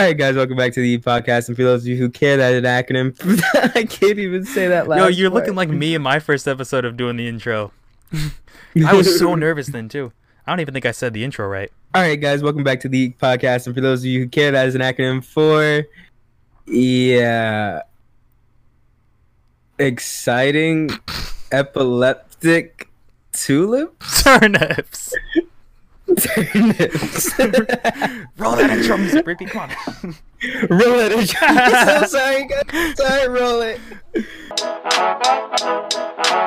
All right, guys, welcome back to the podcast. And for those of you who care that an acronym, I can't even say that last. Yo, you're part. looking like me in my first episode of doing the intro. I was so nervous then too. I don't even think I said the intro right. All right, guys, welcome back to the podcast. And for those of you who care, that is an acronym for yeah, exciting epileptic tulip Turnips. Turnips. Roll that intro music, Ricky. Come on. roll it. so sorry, guys. Sorry, roll it.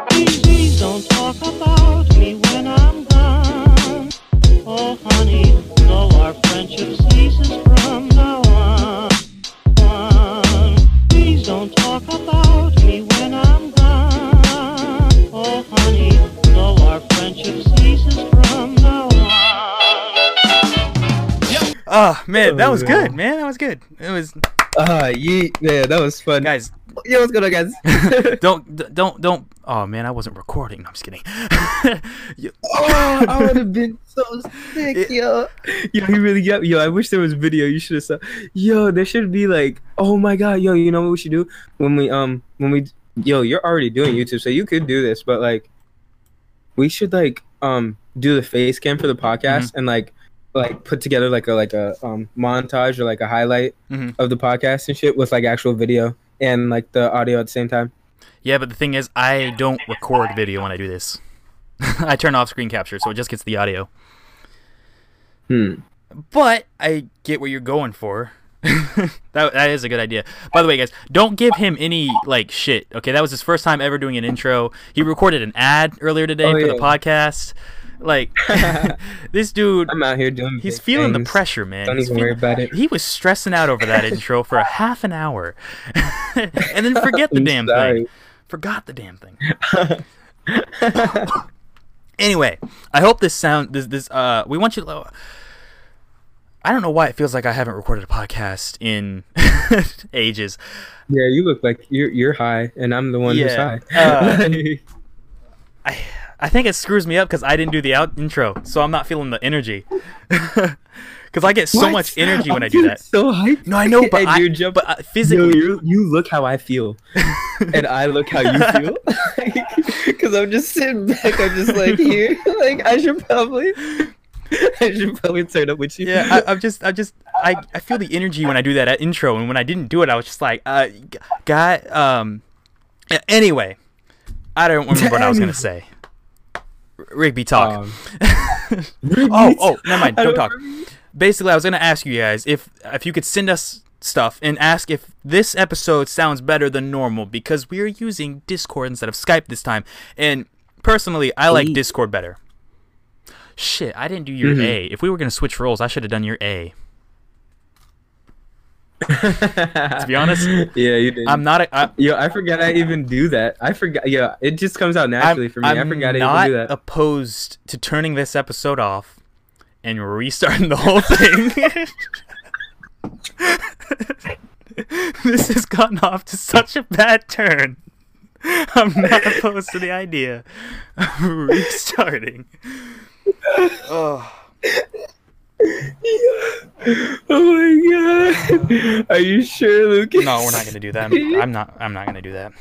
Please don't talk about me when I'm gone. Oh, honey, though our friendship ceases from now on. on. Please don't talk about me when I'm gone. Oh, honey, though our friendship ceases Oh man, that Oh, was good, man. That was good. It was Ah, yeet. Yeah, that was fun. guys. Yo, what's going on, guys? Don't don't don't. Oh man, I wasn't recording. No, I'm just kidding. Oh, I would have been so sick, It- yo. Yo, he really got Yo, I wish there was video. You should have saw. Yo, there should be like, oh my god, yo, you know what we should do when we um when we yo, you're already doing YouTube, so you could do this, but like, we should like um do the face cam for the podcast Mm-hmm. and like like put together like a like a um montage or like a highlight Mhm. of the podcast and shit with like actual video and like the audio at the same time. yeah, but the thing is, I don't record video when I do this. I turn off screen capture, so it just gets the audio. Hmm. But I get what you're going for. that that is a good idea. By the way, guys, don't give him any like shit. Okay, that was his first time ever doing an intro. He recorded an ad earlier today Oh, for the podcast. Like this dude, I'm out here doing. he's feeling the pressure, man. Don't He's even worry about it. He was stressing out over that intro for a half an hour, and then forget the damn sorry. thing. Forgot the damn thing. Anyway, I hope this sound this this uh we want you to I don't know why it feels like I haven't recorded a podcast in ages. Yeah, you look like you're you're high, and I'm the one who's high. uh, I I think it screws me up because I didn't do the out intro, so I'm not feeling the energy. Because I get so What? much energy when I'm I do that. So hyped. No, I know, but I, you're jump- but uh, physically, you you look how I feel, and I look how you feel. Because I'm just sitting back. I'm just like here. Like I should probably, I should probably turn up with you. yeah, I, I'm just, I just, I, I feel the energy when I do that at intro, and when I didn't do it, I was just like, uh, g- guy, um, anyway, I don't remember what I was gonna say. Rigby talk. Um, oh, oh, never mind. Don't don't talk. Basically, I was gonna ask you guys if if you could send us stuff and ask if this episode sounds better than normal because we are using Discord instead of Skype this time. And personally, I like Ooh. Discord better. Shit, I didn't do your Mhm. A. If we were gonna switch roles, I should have done your A. To be honest, yeah, you did. I'm not. A, I, Yo, I forgot I even do that. I forgot. Yeah, it just comes out naturally I'm, for me. i I'm forgot I even do that. opposed to turning this episode off and restarting the whole thing. this has gotten off to such a bad turn. I'm not opposed to the idea of restarting. Oh, oh my god. Are you sure, Lucas? no, we're not gonna do that. I'm, I'm not. I'm not gonna do that.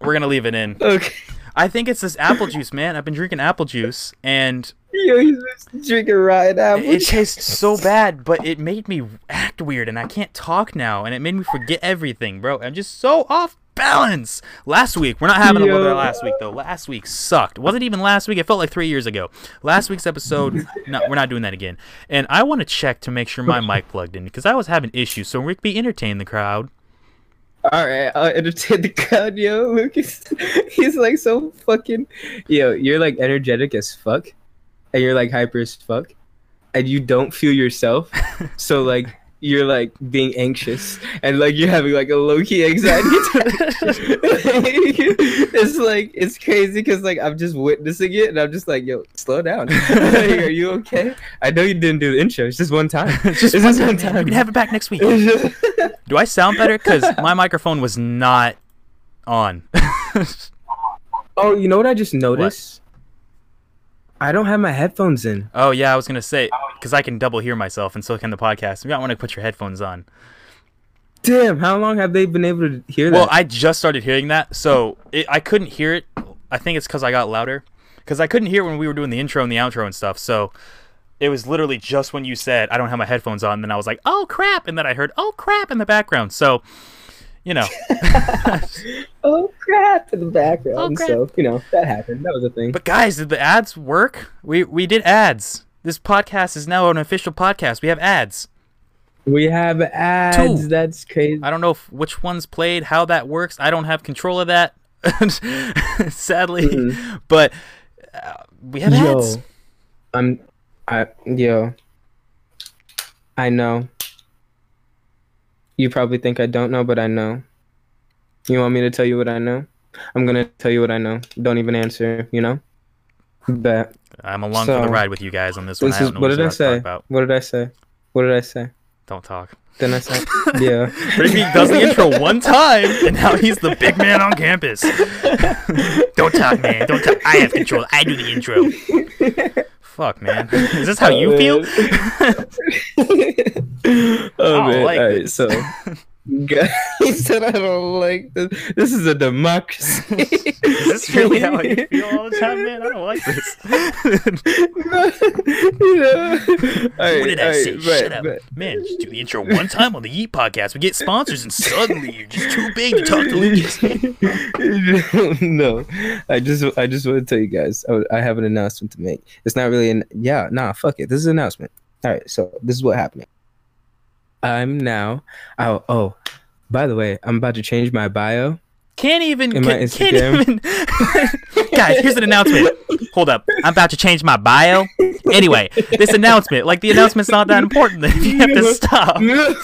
We're gonna leave it in. Okay. I think it's this apple juice, man. I've been drinking apple juice, and Yo, he's drinking rotten apple. it tastes so bad, but it made me act weird, and I can't talk now, and it made me forget everything, bro. I'm just so off balance. Last week, we're not having a there last week though. Last week sucked. wasn't even last week. It felt like three years ago. Last week's episode, no, we're not doing that again. And I want to check to make sure my mic plugged in because I was having issues. So Rick, be entertain the crowd. All right, I'll entertain the crowd, yo. Lucas, he's like so fucking. Yo, you're like energetic as fuck, and you're like hyper as fuck, and you don't feel yourself. so like you're like being anxious, and like you're having like a low key anxiety. it's like it's crazy because like I'm just witnessing it, and I'm just like, yo, slow down. Like, are you okay? I know you didn't do the intro. It's just one time. It's just It's one just time, one man. You time. can have it back next week. Do I sound better? Because my microphone was not on. Oh, you know what I just noticed? I don't have my headphones in. Oh yeah, I was gonna say because I can double hear myself, and so can the podcast. You might want to put your headphones on. Damn, how long have they been able to hear Well, that? Well, I just started hearing that, so it, I couldn't hear it. I think it's because I got louder. Because I couldn't hear when we were doing the intro and the outro and stuff. So it was literally just when you said I don't have my headphones on, then I was like, oh crap, and then I heard oh crap in the background. So you know, oh crap in the background. Oh. So you know that happened. That was a thing. but guys, did the ads work? We we did ads. This podcast is now an official podcast. We have ads. we have ads. Two. That's crazy. I don't know if, which ones played, how that works. I don't have control of that, sadly. Mhm. But uh, we have Yo, ads. I'm, I yo. I know. You probably think I don't know, but I know. You want me to tell you what I know? I'm gonna tell you what I know. Don't even answer. You know. Bet. I'm along for the ride with you guys on this one. This I is what what did I say? about. What did I say? What did I say? Don't talk. Then I said, yeah. Rigby does the intro one time, and now he's the big man on campus. Don't talk, man. Don't talk. I have control. I do the intro. Fuck, man. Is this how you uh, Oh, feel? oh I man! like All right, this. so he said I don't like this. This is a democracy. Is this really how you feel all the time, man? I don't like this. you know? All what did I right, say? right, Shut up. right. Man, just do the intro one time on the Yeet podcast. We get sponsors, and suddenly you're just too big to talk to Lucas. no, I just I just want to tell you guys I, I have an announcement to make. It's not really an yeah nah fuck it. This is an announcement. All right, so this is what happened. I'm now oh oh by the way I'm about to change my bio. Can't even. In my Can, can't Instagram. even. Guys, here's an announcement. Hold up. I'm about to change my bio. Anyway, this announcement, like the announcement's not that important, you have to stop. no, no,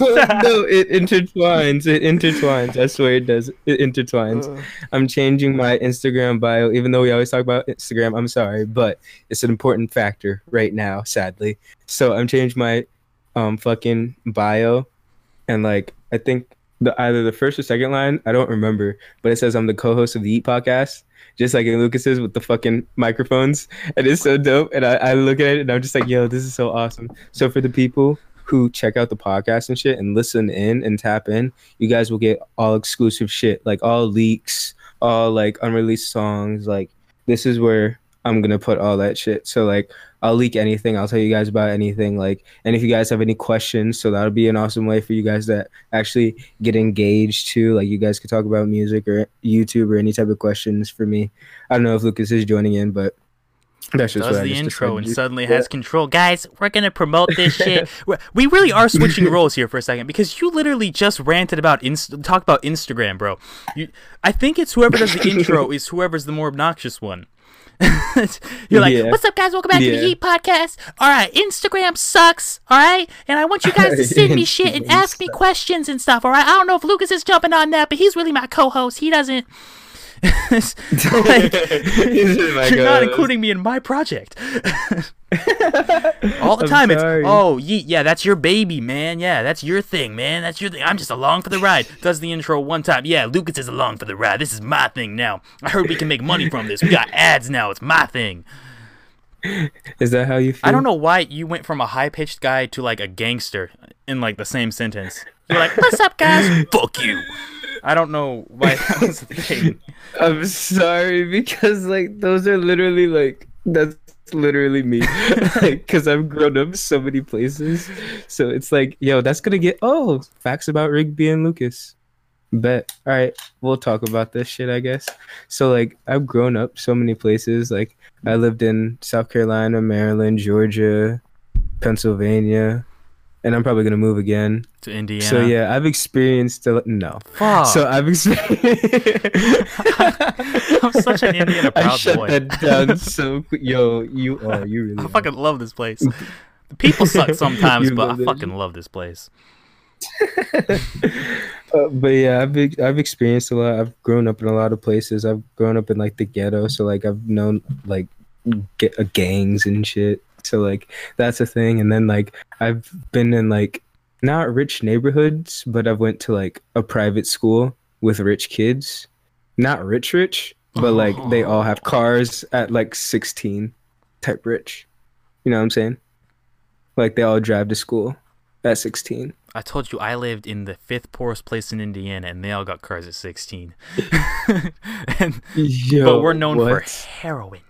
it intertwines. It intertwines. I swear it does. It intertwines. Uh. I'm changing my Instagram bio, even though we always talk about Instagram. I'm sorry, but it's an important factor right now, sadly. So I'm changing my um fucking bio, and like I think the either the first or second line, I don't remember, but it says I'm the co-host of the Yeet Podcast. Just like in Lucas's with the fucking microphones, and it's so dope. And I, I look at it and I'm just like, yo, this is so awesome. So for the people who check out the podcast and shit and listen in and tap in, you guys will get all exclusive shit, like all leaks, all like unreleased songs. Like this is where I'm gonna put all that shit. So like I'll leak anything. I'll tell you guys about anything. Like, and if you guys have any questions, so that'll be an awesome way for you guys to actually get engaged too. Like you guys could talk about music or YouTube or any type of questions for me. I don't know if Lucas is joining in, but that's just Does the intro and suddenly has control. Guys, we're going to promote this shit. We really are switching roles here for a second because you literally just ranted about inst- talk about Instagram, bro. You, I think it's whoever does the intro is whoever's the more obnoxious one. You're like, Yeah. what's up, guys? Welcome back to the Yeet Podcast. All right, Instagram sucks. All right, and I want you guys to send me shit and ask me questions and stuff. All right, I don't know if Lucas is jumping on that, but he's really my co-host. He doesn't. Like, He's just my you're not uh, including me in my project. All the I'm time it's oh ye- yeah that's your baby man. Yeah that's your thing man. That's your thing. I'm just along for the ride. Does the intro one time. Yeah Lucas is along for the ride. This is my thing now. I heard we can make money from this. We got ads now. It's my thing. Is that how you feel? I don't know why you went from a high pitched guy to like a gangster in like the same sentence. You're like what's up guys? Fuck you I don't know why that was the thing I'm sorry because like those are literally like that's literally me because I've grown up so many places. So it's like, yo, that's gonna get oh facts about Rigby and Lucas. Bet. All right, we'll talk about this shit, I guess. So like, I've grown up so many places. Like, I lived in South Carolina, Maryland, Georgia, Pennsylvania, and I'm probably gonna move again. to Indiana So yeah, I've experienced a, no. Fuck. So I've experienced. I'm such an Indiana I proud shut boy. that down so quick. Yo, you are. You really. I are. fucking love this place. The people suck sometimes, but I it. fucking love this place. Uh, but yeah, I've I've experienced a lot. I've grown up in a lot of places. I've grown up in like the ghetto, so like I've known like get, uh, gangs and shit. So like that's a thing. And then like I've been in like not rich neighborhoods, but I've went to like a private school with rich kids. Not rich rich, but like they oh. all have cars at like 16. type rich. You know what I'm saying? Like they all drive to school at 16. I told you I lived in the fifth poorest place in Indiana, and they all got cars at 16. and, Yo, but we're known what? for heroin.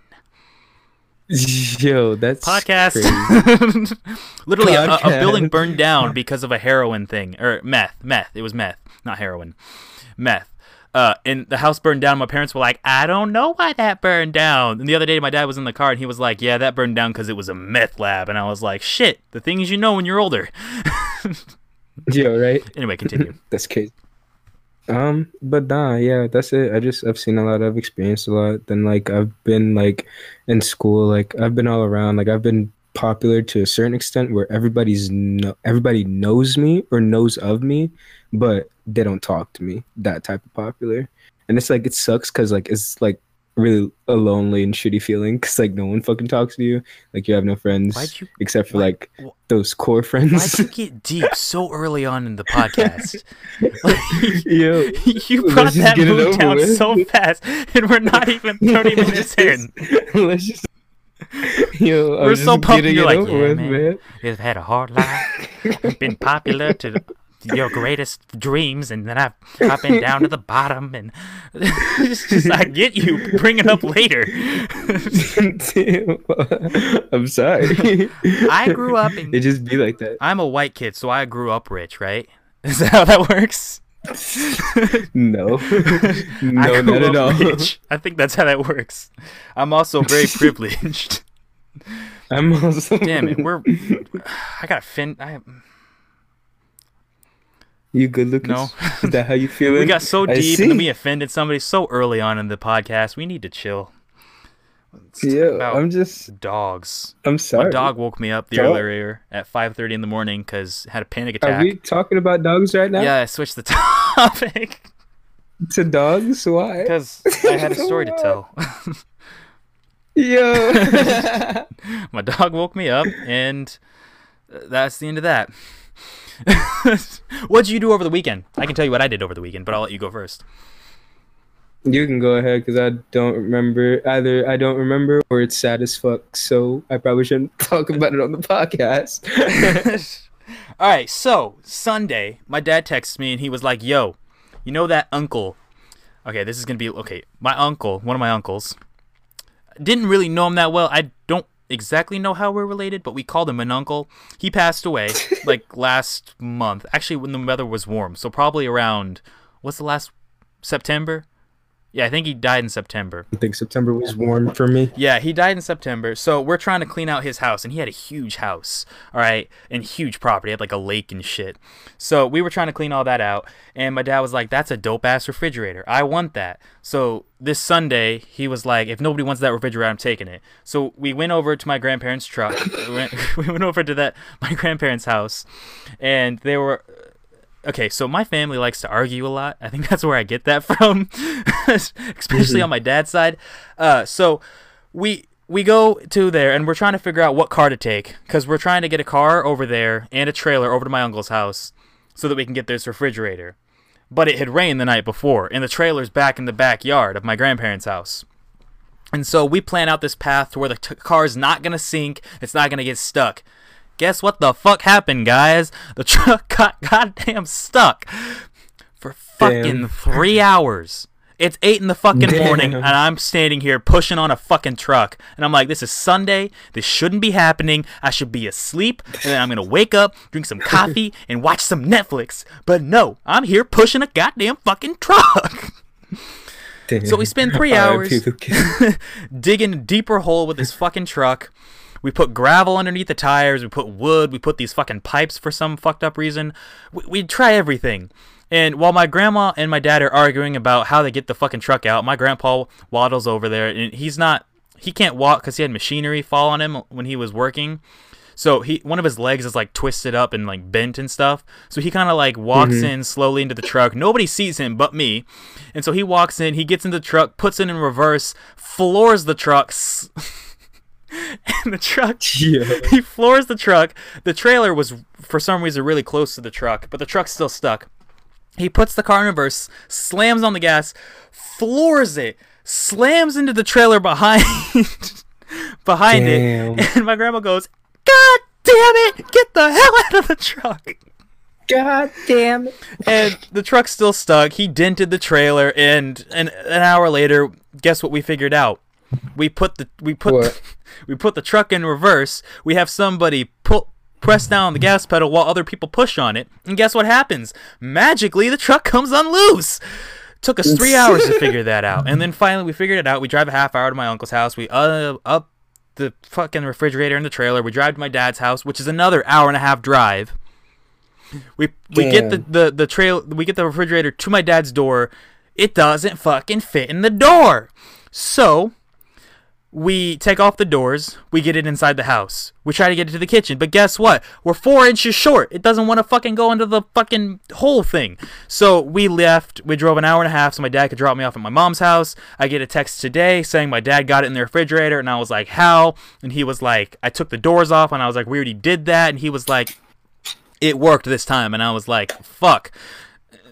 Yo, that's Podcast. crazy. Literally, a- A, a building burned down because of a heroin thing or meth. Meth. It was meth, not heroin. Meth. Uh, and the house burned down. My parents were like, "I don't know why that burned down." And the other day, my dad was in the car and he was like, "Yeah, that burned down because it was a meth lab." And I was like, "Shit, the things you know when you're older." Yo, right? anyway, continue. That's crazy. Um, but nah, yeah, that's it. I just I've seen a lot, I've experienced a lot. Then like I've been like in school, like I've been all around. Like I've been popular to a certain extent where everybody's no everybody knows me or knows of me, but they don't talk to me. That type of popular, and it's like it sucks because like it's like really a lonely and shitty feeling because like no one fucking talks to you. Like you have no friends you? except for why- like those core Why'd friends. you get deep so early on in the podcast? Yo, you brought that mood down with. so fast, and we're not even 30 minutes in. Let's just. Yo, I'm We're so pumped, you're like, "Yeah, man." man. You've had a hard life, been popular to your greatest dreams, and then I've, I've been down to the bottom, and it's just, I get you. Bring it up later. I'm sorry. I grew up in. It just be like that. I'm a white kid, so I grew up rich, right? Is that how that works? No, no, not at all. rich. I think that's how that works. I'm also very privileged. I'm also. Damn it, we're. I gotta fin. I You good, Lucas? No. Is that how you feeling? we got so deep and we offended somebody so early on in the podcast. We need to chill. Yeah, I'm just. dogs. I'm sorry. My dog woke me up the Dog? earlier at 5:30 in the morning because had a panic attack. Are we talking about dogs right now? Yeah, I switched the topic To dogs? Why? because I had a story to tell. Yo. My dog woke me up, and that's the end of that. What'd you do over the weekend? I can tell you what I did over the weekend, but I'll let you go first. You can go ahead because I don't remember either. I don't remember or it's sad as fuck. So I probably shouldn't talk about it on the podcast. All right, so Sunday, my dad texts me and he was like, "Yo, you know that uncle? Okay, this is gonna be okay. My uncle, one of my uncles, didn't really know him that well. I don't exactly know how we're related, but we called him an uncle. He passed away like last month, actually when the weather was warm. So probably around what's the last September? Yeah, I think he died in September. I think September was warm for me. Yeah, he died in September. So we're trying to clean out his house, and he had a huge house, all right, and huge property. He had like a lake and shit. So we were trying to clean all that out, and my dad was like, "That's a dope ass refrigerator. I want that." So this Sunday, he was like, "If nobody wants that refrigerator, I'm taking it." So we went over to my grandparents' truck. we, went, we went over to that my grandparents' house, and they were okay, so my family likes to argue a lot. I think that's where I get that from, especially on my dad's side. Uh, so we we go to there and we're trying to figure out what car to take because we're trying to get a car over there and a trailer over to my uncle's house so that we can get this refrigerator. But it had rained the night before, and the trailer's back in the backyard of my grandparents' house. And so we plan out this path to where the t- car's not gonna sink, it's not gonna get stuck. Guess what the fuck happened, guys? The truck got goddamn stuck for fucking Damn. three hours. It's eight in the fucking morning, and I'm standing here pushing on a fucking truck. And I'm like, this is Sunday. This shouldn't be happening. I should be asleep. And then I'm going to wake up, drink some coffee, and watch some Netflix. But no, I'm here pushing a goddamn fucking truck. So we spend three hours digging a deeper hole with this fucking truck. We put gravel underneath the tires. We put wood. We put these fucking pipes for some fucked up reason. We, we try everything. And while my grandma and my dad are arguing about how they get the fucking truck out, my grandpa waddles over there and he's not, he can't walk because he had machinery fall on him when he was working. So he one of his legs is like twisted up and like bent and stuff. So he kind of like walks mm-hmm. in slowly into the truck. Nobody sees him but me. And so he walks in, he gets in the truck, puts it in reverse, floors the truck. s- and the truck yeah. he floors the truck. The trailer was for some reason really close to the truck, but the truck's still stuck. He puts the car in reverse, slams on the gas, floors it, slams into the trailer behind. behind Damn. it, and my grandma goes, "God damn it! Get the hell out of the truck!" God damn it. and the truck's still stuck. He dented the trailer, and, and an hour later, guess what we figured out? We put the we put What? we put the truck in reverse. We have somebody pull press down on the gas pedal while other people push on it, and guess what happens? Magically, the truck comes unloose. Took us three hours to figure that out, and then finally we figured it out. We drive a half hour to my uncle's house. We uh up the fucking refrigerator in the trailer. We drive to my dad's house, which is another hour and a half drive. We we get the, the the trail we get the refrigerator to my dad's door. It doesn't fucking fit in the door. So we take off the doors, we get it inside the house. We try to get it to the kitchen, but guess what? We're four inches short. It doesn't want to fucking go into the fucking whole thing. So we left. We drove an hour and a half so my dad could drop me off at my mom's house. I get a text today saying my dad got it in the refrigerator, and I was like, how? And he was like, I took the doors off, and I was like, we already did that. And he was like, it worked this time. And I was like, fuck.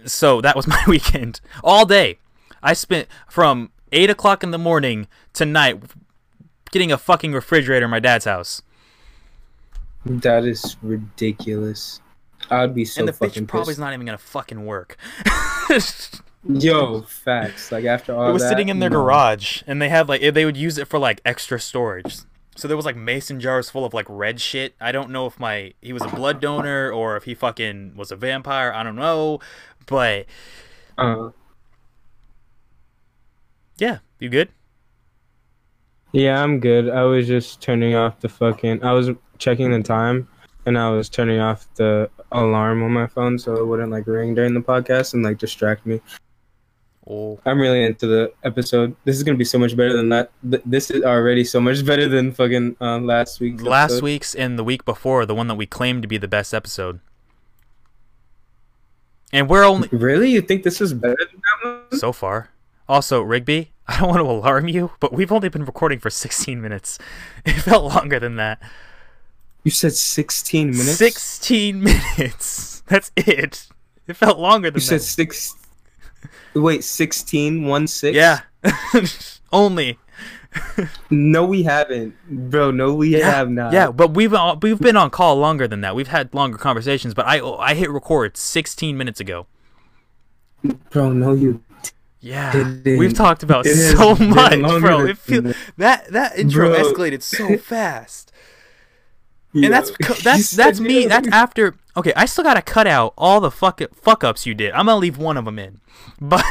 So that was my weekend. All day. I spent from 8 o'clock in the morning to night getting a fucking refrigerator in my dad's house. That is ridiculous. I'd be so and the fucking bitch probably is not even gonna fucking work. Yo, facts. Like after all it was that, sitting in their no. garage, and they had like they would use it for like extra storage. So there was like mason jars full of like red shit. I don't know if my he was a blood donor or if he fucking was a vampire. I don't know, but Uh, yeah, you good? Yeah, I'm good. I was just turning off the fucking. I was checking the time, and I was turning off the alarm on my phone so it wouldn't like ring during the podcast and like distract me. Oh, I'm really into the episode. This is gonna be so much better than that. This is already so much better than fucking uh, last week's. last episode. week's and the week before, the one that we claimed to be the best episode. And we're only Really, you think this is better than that one? so far. Also, Rigby, I don't want to alarm you, but we've only been recording for 16 minutes. It felt longer than that. You said 16 minutes. 16 minutes. That's it. It felt longer than that. You said six. Wait, 16, one six. Yeah. only. No, we haven't, bro. No, we Yeah, have not. Yeah, but we've uh, we've been on call longer than that. We've had longer conversations, but I I hit record 16 minutes ago. bro. No, you. Yeah, we've talked about so much, bro. than It feel, that. that that intro Bro. escalated so fast, Yeah. and that's that's that's me. That's after. Okay, I still gotta cut out all the fuck fuck ups you did. I'm gonna leave one of them in, but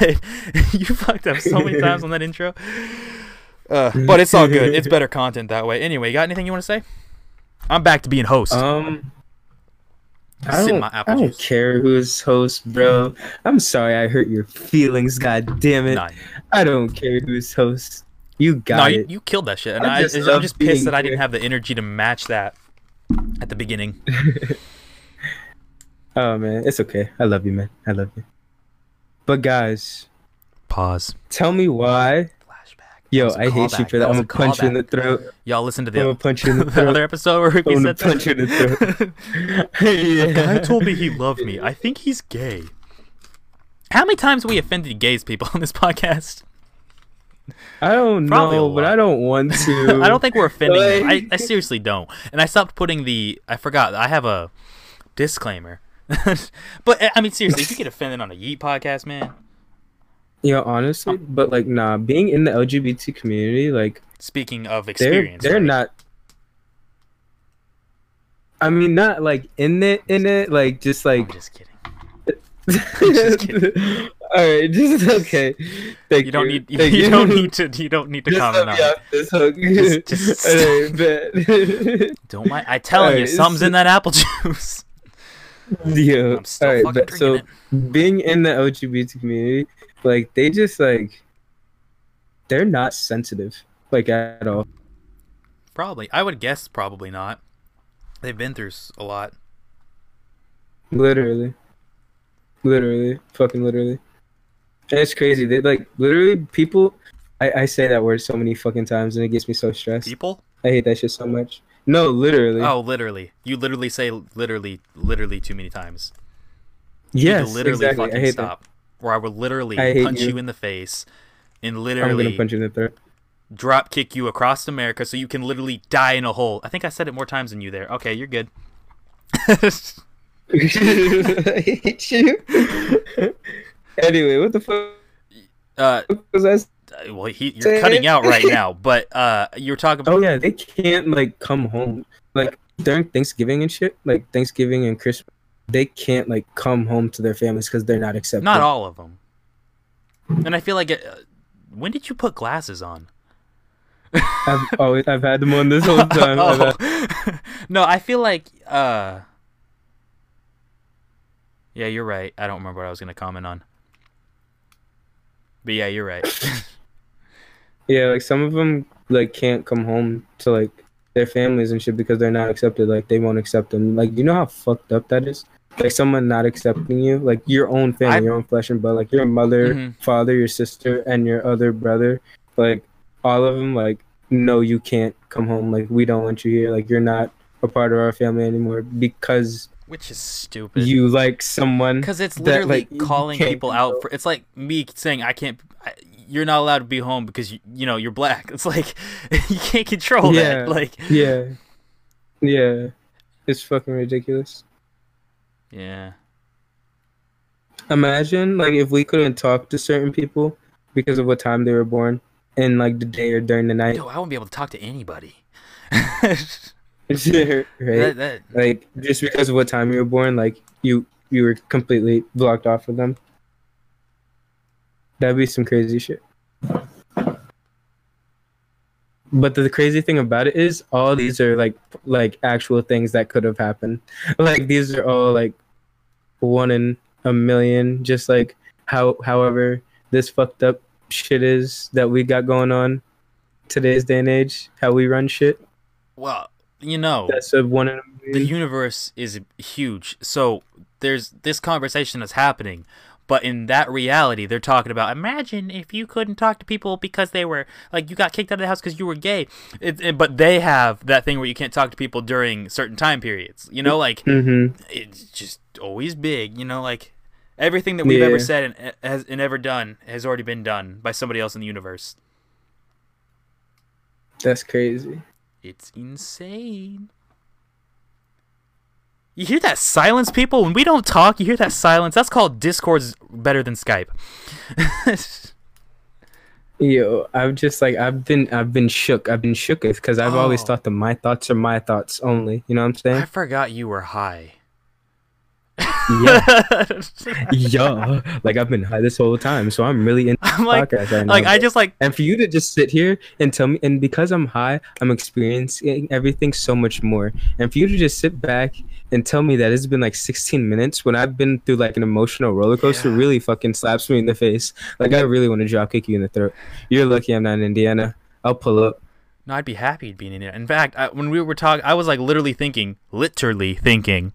you fucked up so many times on that intro. Uh, but it's all good. It's better content that way. Anyway, you got anything you want to say? I'm back to being host. Um. I don't, I don't care who's host, bro. I'm sorry I hurt your feelings. God damn it. Nah, I don't care who's host. You got no, you, it. you killed that shit, and I I, just I'm just pissed that I didn't have the energy to match that at the beginning. oh man, it's okay. I love you, man. I love you. But guys, Pause. tell me why. Yo, I hate you for That that. I'm a gonna punch you in the throat. Y'all listen to I'm the, punch you in the the other episode where we I'm said punch you in the throat. yeah. A guy told me he loved me. I think he's gay. How many times have we offended gays people on this podcast? I don't Probably know, but. I don't want to. I don't think we're offending them. I, I seriously don't. And I stopped putting the. I forgot. I have a disclaimer. but I mean, seriously, if you get offended on a Yeet podcast, man. Yeah, honestly, oh. but like, nah, being in the LGBT community, like, Speaking of they're experience, they're right? not. I mean, not like in it, in it, like just I'm like. just kidding. just All right, just okay. Thank You don't you. need. You, Thank don't need to. You don't need to Just comment on it. this hook. Just- just- right. Don't mind. I telling you, Alright, something's in that apple juice. Yeah. I'm all right, so drinking being in the LGBT community, like they just like they're not sensitive, like at all. Probably. I would guess probably not. They've been through a lot. Literally, literally, fucking literally. And it's crazy. They like literally people. I, I say that word so many fucking times and it gets me so stressed. People? I hate that shit so much. No, literally. Oh, literally. You literally say literally, literally too many times. Yes, literally exactly. fucking I hate stop. Or I would literally I punch you. you in the face and literally punch you in the throat. drop kick you across America so you can literally die in a hole. I think I said it more times than you there. Okay, you're good. I hate you. anyway, what the fuck uh, was I? s- well, he, you're cutting out right now, but uh, you were talking about Oh yeah, they can't like come home like during Thanksgiving and shit. Like Thanksgiving and Christmas, they can't like come home to their families because they're not accepted. not all of them. And I feel like it, uh, when did you put glasses on? I've always I've had them on this whole time. I've had- Oh. no, I feel like uh Yeah, you're right. I don't remember what I was going to comment on. But yeah, you're right. Yeah, like some of them like can't come home to like their families and shit because they're not accepted. Like they won't accept them. Like you know how fucked up that is. Like someone not accepting you, like your own family, I- your own flesh and blood, like your mother, Mhm. father, your sister, and your other brother. Like all of them, like no, you can't come home. Like we don't want you here. Like you're not a part of our family anymore because Which is stupid. you like someone. Because it's that, literally like, calling people out for. It's like me saying I can't. I, you're not allowed to be home because you you know you're black. It's like you can't control Yeah. that. Like Yeah, yeah, it's fucking ridiculous. Yeah. Imagine like if we couldn't talk to certain people because of what time they were born in like the day or during the night. Yo, I wouldn't be able to talk to anybody. right? That- that- Like just because of what time you were born, like you you were completely blocked off of them. That'd be some crazy shit. But the crazy thing about it is all these are like like actual things that could have happened. Like these are all like one in a million just like how however this fucked up shit is that we got going on today's day and age, how we run shit. well, you know, That's a one in a the universe is huge. So there's this conversation that's happening, but in that reality, they're talking about. Imagine if you couldn't talk to people because they were like you got kicked out of the house because you were gay. It, it- but they have that thing where you can't talk to people during certain time periods. You know, like Mhm. it's just always big. You know, like everything that we've ever said and has and ever done has already been done by somebody else in the universe. That's crazy. It's insane. You hear that silence, people? When we don't talk, you hear that silence. That's called Discord's better than Skype. Yo, I've just like I've been I've been shook. I've been shook because I've always Oh. thought that my thoughts are my thoughts only. You know what I'm saying? I forgot you were high. Yeah, yeah. Like I've been high this whole time, so I'm really in I'm like, podcast right now. like I just like and for you to just sit here and tell me, and because I'm high, I'm experiencing everything so much more. And for you to just sit back and tell me that it's been like 16 minutes when I've been through like an emotional roller coaster Yeah. really fucking slaps me in the face. Like I really want to drop kick you in the throat. You're lucky I'm not in Indiana. I'll pull up. no, I'd be happy to be in Indiana. In fact, I, when we were talking, I was like literally thinking, literally thinking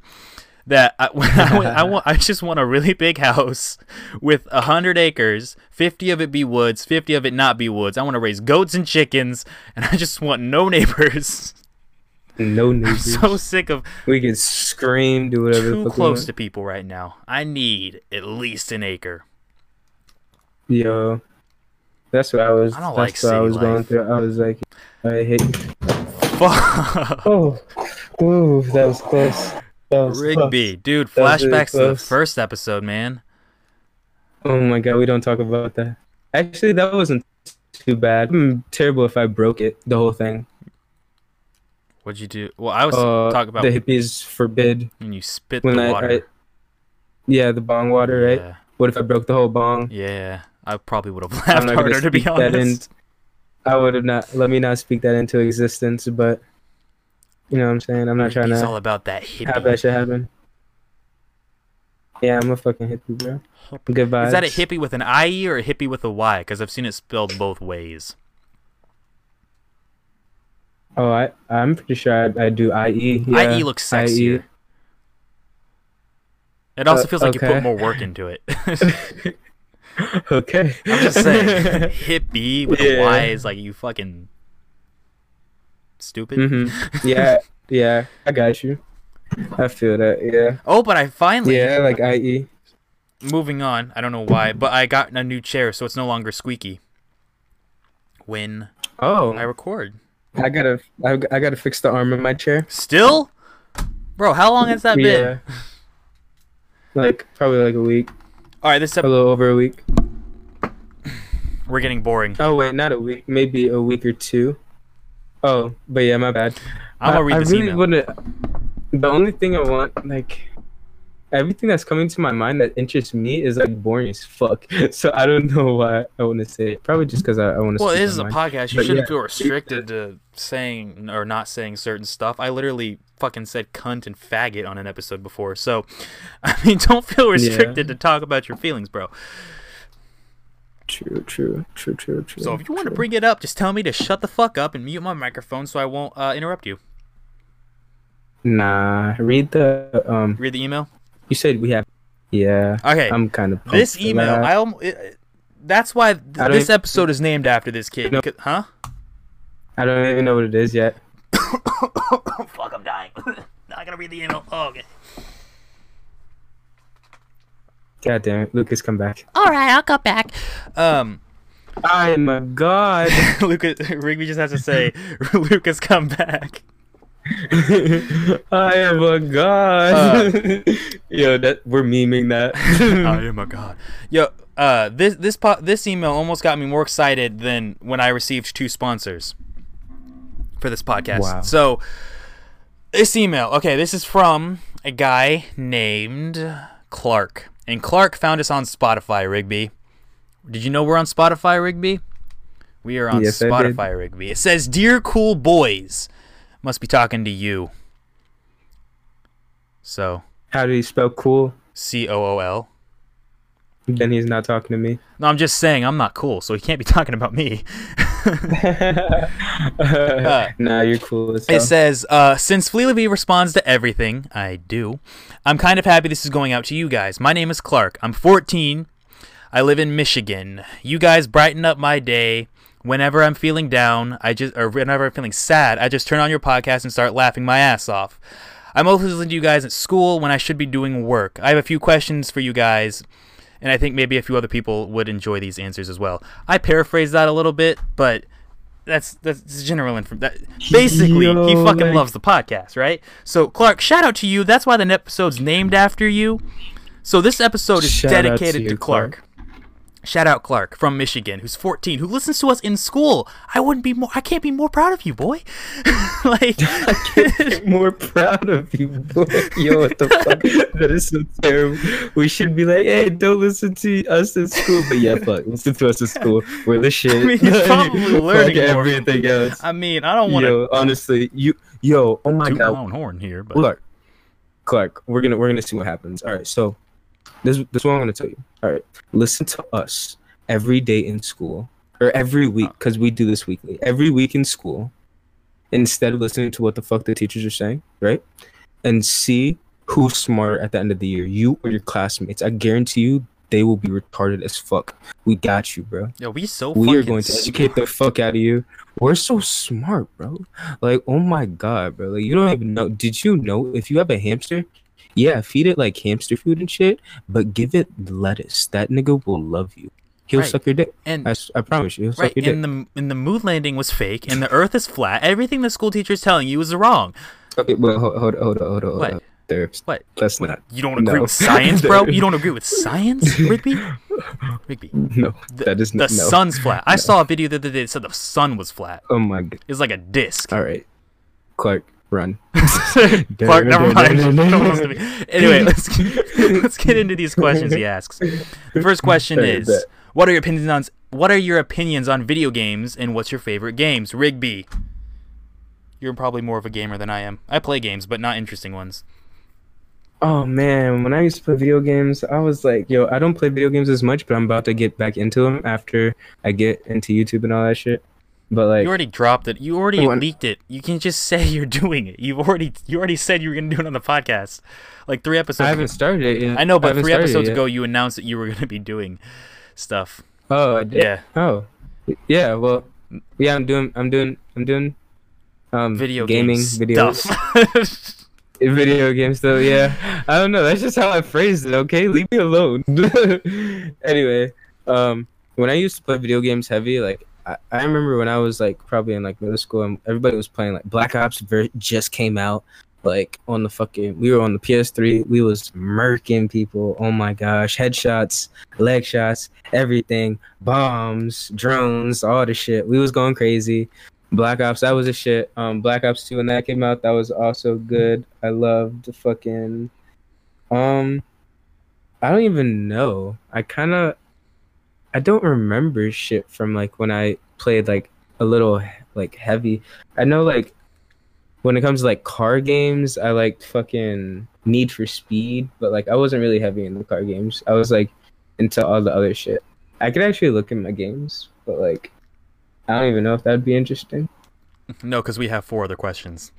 that I, I, I want, I just want a really big house with a hundred acres, fifty of it be woods, fifty of it not be woods. I want to raise goats and chickens, and I just want no neighbors. No I'm so sick of we can scream, do whatever. too close to people right now. I need at least an acre. Yo, that's what I was. I don't that's like what I was going through. I was like, I hate. Fuck. Oh, ooh, that was close. Rigby, dude, was really flashbacks to the first episode, man. Oh my god, we don't talk about that. Actually, that wasn't too bad. Hmm, terrible if I broke it, the whole thing. What'd you do? Well, I was Uh, talking about the hippies forbid And you spit when the I, water. I, yeah, the bong water, right? Yeah, What if I broke the whole bong? yeah. I probably would have laughed harder to be speak that in- honest. I would have not. Let me not speak that into existence, but you know what I'm saying. I'm not trying It's to all about that have that hippie. shit happen. Yeah, I'm a fucking hippie, bro. Good vibes. Is that a hippie with an IE or a hippie with a Y? Because I've seen it spelled both ways. Oh, I I'm pretty sure I, I do IE. Yeah, IE looks IE. sexier. It also Uh, feels like you put more work into it. okay. I'm just saying, hippie with a Y is like you fucking stupid. hmm Yeah, yeah. I got you. I feel that. Yeah. Oh, but I finally Yeah, like. IE. moving on. I don't know why, but I got a new chair, so it's no longer squeaky. Win. Oh, I record. I gotta, I, I gotta fix the arm of my chair. Still, bro. How long has that been? Yeah. Like probably like a week, All right, this a little over a week. we're getting boring. Oh wait, not a week, maybe a week or two. Oh, but yeah, my bad. I'm gonna read I this really email. wanna- the only thing I want, like, everything that's coming to my mind that interests me is like boring as fuck. So I don't know why I want to say it. Probably just because I, I want to. Well, this is a podcast. You But shouldn't yeah. feel restricted to saying or not saying certain stuff. I literally fucking said cunt and faggot on an episode before. So, I mean, don't feel restricted to talk about your feelings, bro. True, true, true, true, true. So, if you want to bring it up, just tell me to shut the fuck up and mute my microphone so I won't uh, interrupt you. Nah, read the um. Read the email. You said we have. Yeah. Okay. I'm kind of. this email, I alm- it, that's why th- I this even- episode is named after this kid. No. huh? I don't even know what it is yet. Fuck, I'm dying. now I gotta read the email. Oh, okay. God damn it, Lucas, come back. All right, I'll come back. Um, I am a god. Lucas Rigby just has to say, Lucas, come back. I am a god. Yo, that we're memeing that. I am a god. Yo, uh, this this po- this email almost got me more excited than when I received two sponsors for this podcast. Wow. So, this email, okay, this is from a guy named Clark, and Clark found us on Spotify. Rigby, did you know we're on Spotify, Rigby? We are on Yes, Spotify, Rigby. It says, "Dear cool boys," must be talking to you. So, How do you spell cool? C O O L. Then he's not talking to me. No, I'm just saying I'm not cool, so he can't be talking about me. nah, you're cool as It says, uh, since Fleelevy responds to everything, I do, I'm kind of happy this is going out to you guys. My name is Clark. I'm 14. I live in Michigan. You guys brighten up my day. Whenever I'm feeling down, I just or whenever I'm feeling sad, I just turn on your podcast and start laughing my ass off. I'm mostly listening to you guys at school when I should be doing work. I have a few questions for you guys, and I think maybe a few other people would enjoy these answers as well. I paraphrase that a little bit, but that's that's general info. That basically he fucking like- loves the podcast, right? So Clark, shout out to you. That's why the episode's named after you. So this episode is Shout out to dedicated to, Clark. Clark. Shout out Clark from Michigan, who's 14, who listens to us in school. I wouldn't be more. I can't be more proud of you, boy. like, I can't be more proud of you, boy. Yo, what the fuck? That is so terrible. We should be like, hey, don't listen to us in school. But yeah, fuck, listen to us in school. We're the shit. I mean, he's probably learning more. everything else. I mean, I don't want to honestly, you, yo, oh my my god, own horn here, but Clark, Clark, we're gonna we're gonna see what happens. All right, so this this is what I'm gonna tell you. All right, listen to us every day in school or every week uh. because we do this weekly. Every week in school, instead of listening to what the fuck the teachers are saying, right? And see who's smarter at the end of the year, you or your classmates. I guarantee you, they will be retarded as fuck. We got you, bro yo, we so we are going to educate the fuck out of you. We're so smart, bro. Like, oh my god, bro. Like, you don't even know. Did you know if you have a hamster, yeah, feed it like hamster food and shit, but give it lettuce. That nigga will love you. He'll Right. suck your dick. and I, I promise you, he'll right, suck your dick. and the and the moon landing was fake, and the Earth is flat. Everything the school teacher is telling you is wrong. okay, well, hold, hold, hold, hold, hold, What? hold. There, What? let's not. You don't agree No. with science, bro? You don't agree with science, Rigby? Rigby. No, The, that is the not. No. sun's flat. I saw a video the other day that said the sun was flat. Oh my god. It's like a disc. All right, Clark, run. Clark, never mind. Don't listen to me. Anyway, let's let's get into these questions he asks. The first question is. What are your opinions on What are your opinions on video games, and what's your favorite games? Rigby. You're probably more of a gamer than I am. I play games, but not interesting ones. Oh man, when I used to play video games, I was like, yo, I don't play video games as much, but I'm about to get back into them after I get into YouTube and all that shit. But like, You already dropped it. You already When- leaked it. You can just say you're doing it. You've already you already said you were gonna do it on the podcast, like three episodes. I haven't ago. started it yet. I know, but haven't three episodes ago, you announced that you were gonna be doing stuff. Oh, I did. Yeah, Oh, yeah. Well, yeah, I'm doing, I'm doing, I'm doing, um, video gaming games videos, stuff. video games. Though, yeah. I don't know. That's just how I phrased it. Okay, leave me alone. anyway, um, when I used to play video games heavy, like I, I remember when I was like probably in like middle school and everybody was playing like Black Ops ver- just came out like on the fucking we were on the PS3 we was murking people oh my gosh headshots leg shots everything bombs drones all the shit we was going crazy. Black Ops that was a shit um Black Ops 2 when that came out that was also good I loved the fucking um I don't even know I kind of I don't remember shit from like when I played like a little like heavy. I know like when it comes to like car games, I liked fucking Need for Speed, but like I wasn't really heavy in the car games. I was like into all the other shit. I could actually look in my games, but like I don't even know if that'd be interesting. No, because we have four other questions.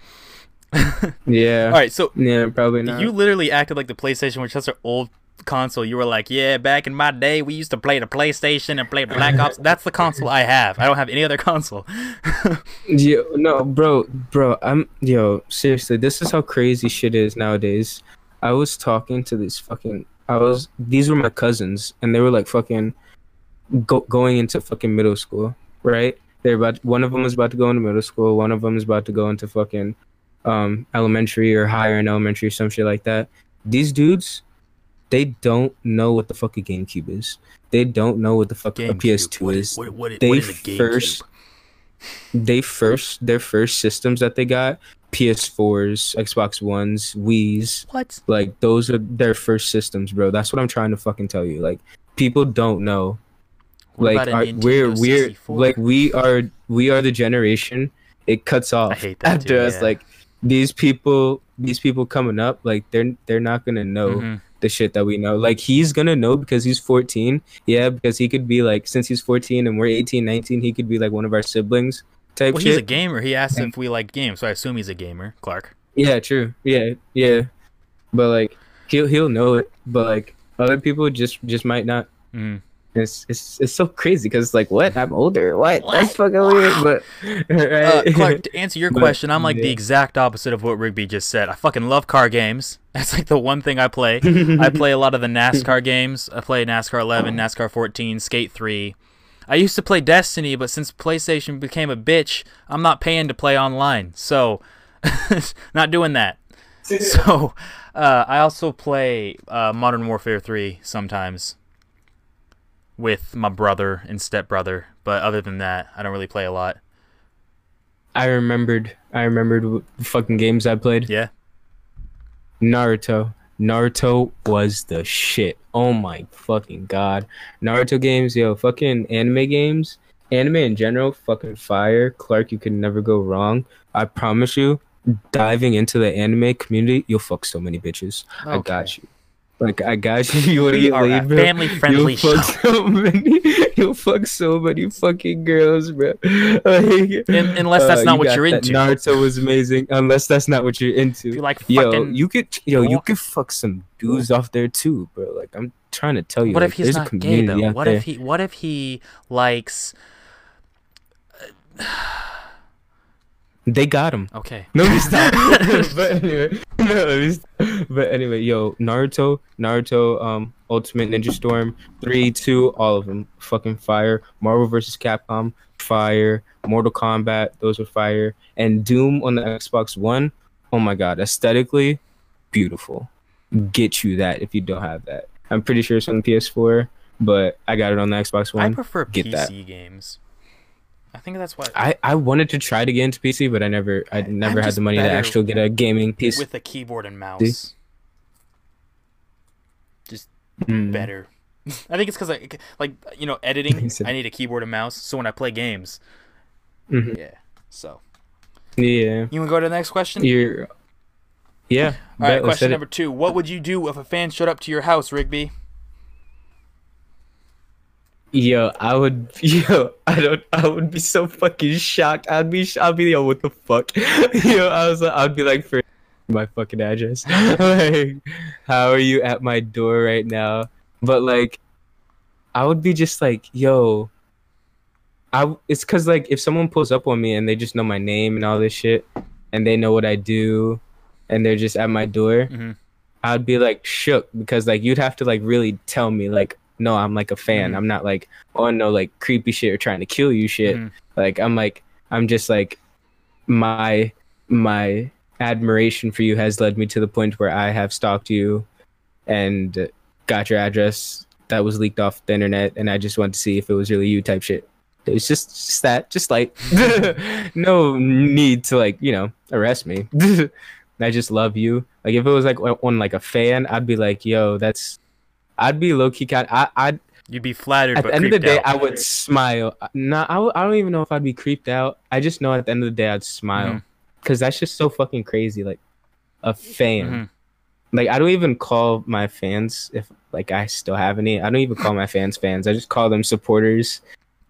Yeah. All right, so Yeah, probably not. you literally acted like the PlayStation, which is an old console. You were like, "Yeah, back in my day, we used to play the PlayStation and play Black Ops." That's the console I have. I don't have any other console. Yo, no, bro, bro, I'm yo, seriously, this is how crazy shit is nowadays. I was talking to these fucking I was these were my cousins and they were like fucking go, going into fucking middle school, right? They're about one of them was about to go into middle school, one of them is about to go into fucking um elementary or higher in elementary some shit like that. These dudes they don't know what the fuck a GameCube is. They don't know what the fuck a PS2 What is What, what, they what is a GameCube? first- they first their first systems that they got PS4s, Xbox Ones, Wii's, What? like those are their first systems, bro. That's what I'm trying to fucking tell you. Like people don't know. What like about a our, Nintendo we're we're 64? like we are we are the generation. It cuts off hate that after too, us. yeah. Like these people, these people coming up, like they're they're not gonna know Mhm. The shit that we know. Like he's gonna know because he's 14. Yeah, because he could be like since he's 14 and we're 18, 19, he could be like one of our siblings type Well, shit. he's a gamer. He asked And- if we like games, so I assume he's a gamer, Clark. Yeah, true. Yeah, yeah. But like he'll he'll know it. But like other people just just might not. Mhm. It's it's it's so crazy because like what I'm older. What? What? That's fucking weird. But Uh. Clark, to answer your But, question, I'm like the exact opposite of what Rigby just said. I fucking love car games. That's like the one thing I play. I play a lot of the NASCAR games. I play NASCAR 11, NASCAR 14, Skate 3. I used to play Destiny, but since PlayStation became a bitch, I'm not paying to play online. So, not doing that. So, uh, I also play uh, Modern Warfare 3 sometimes with my brother and stepbrother. But other than that, I don't really play a lot. I remembered. I remembered what fucking games I played. Yeah. Naruto. Naruto was the shit. Oh my fucking god. Naruto games, yo, fucking anime games, anime in general, fucking fire. Clark, you can never go wrong. I promise you, diving into the anime community, you'll fuck so many bitches. I got you. Like I got you. You wanna We get are a laid, bro? family-friendly You'll fuck so many. You'll fuck so many fucking girls, bro. Like, Un- unless that's uh, not you what you're that into. Naruto was amazing. Unless that's not what you're into. You like Yo, fucking. you could yo, you could fuck some dudes off there too, bro. Like I'm trying to tell you. what like, if he's not gay though? What there. if he? What if he likes? Uh, They got him. Okay. No, he's not. but anyway, no, but anyway, yo, Naruto, Naruto, um, Ultimate Ninja Storm, three, two, all of them, fucking fire. Marvel vs. Capcom, fire. Mortal Kombat, those were fire. And Doom on the Xbox One, oh my god, aesthetically, beautiful. Get you that if you don't have that. I'm pretty sure it's on the PS4, but I got it on the Xbox One. I prefer get PC that. games. I think that's why. I, I wanted to try to get into PC, but I never I never had the money to actually get a gaming PC. with a keyboard and mouse. Just Mm. better. I think it's because I like you know editing. I need a keyboard and mouse. So when I play games, Mhm. yeah. So Yeah. you want to go to the next question? You're. Yeah. All right, question number two. What would you do if a fan showed up to your house, Rigby? Yo, I would. Yo, I don't. I would be so fucking shocked. I'd be. I'd be. Yo, what the fuck? Yo, I was. I'd be like, for my fucking address. like, how are you at my door right now? But like, I would be just like, yo. I. It's cause like if someone pulls up on me and they just know my name and all this shit, and they know what I do, and they're just at my door. Mhm. I'd be like shook because like you'd have to like really tell me like no, I'm like a fan. Mhm. I'm not like on no like creepy shit or trying to kill you shit. Mhm. Like I'm like I'm just like my my admiration for you has led me to the point where I have stalked you and got your address that was leaked off the internet and I just wanted to see if it was really you type shit. It's just just that, just like no need to like, you know, arrest me. I just love you. Like if it was like on like a fan, I'd be like, yo, that's I'd be low key kind I I'd You'd be flattered, at but the end of the day, out. I would smile. Nah, I, w- I don't even know if I'd be creeped out. I just know at the end of the day, I'd smile because that's just so fucking crazy. Like a fan. Mhm. Like I don't even call my fans if like I still have any. I don't even call my fans fans. I just call them supporters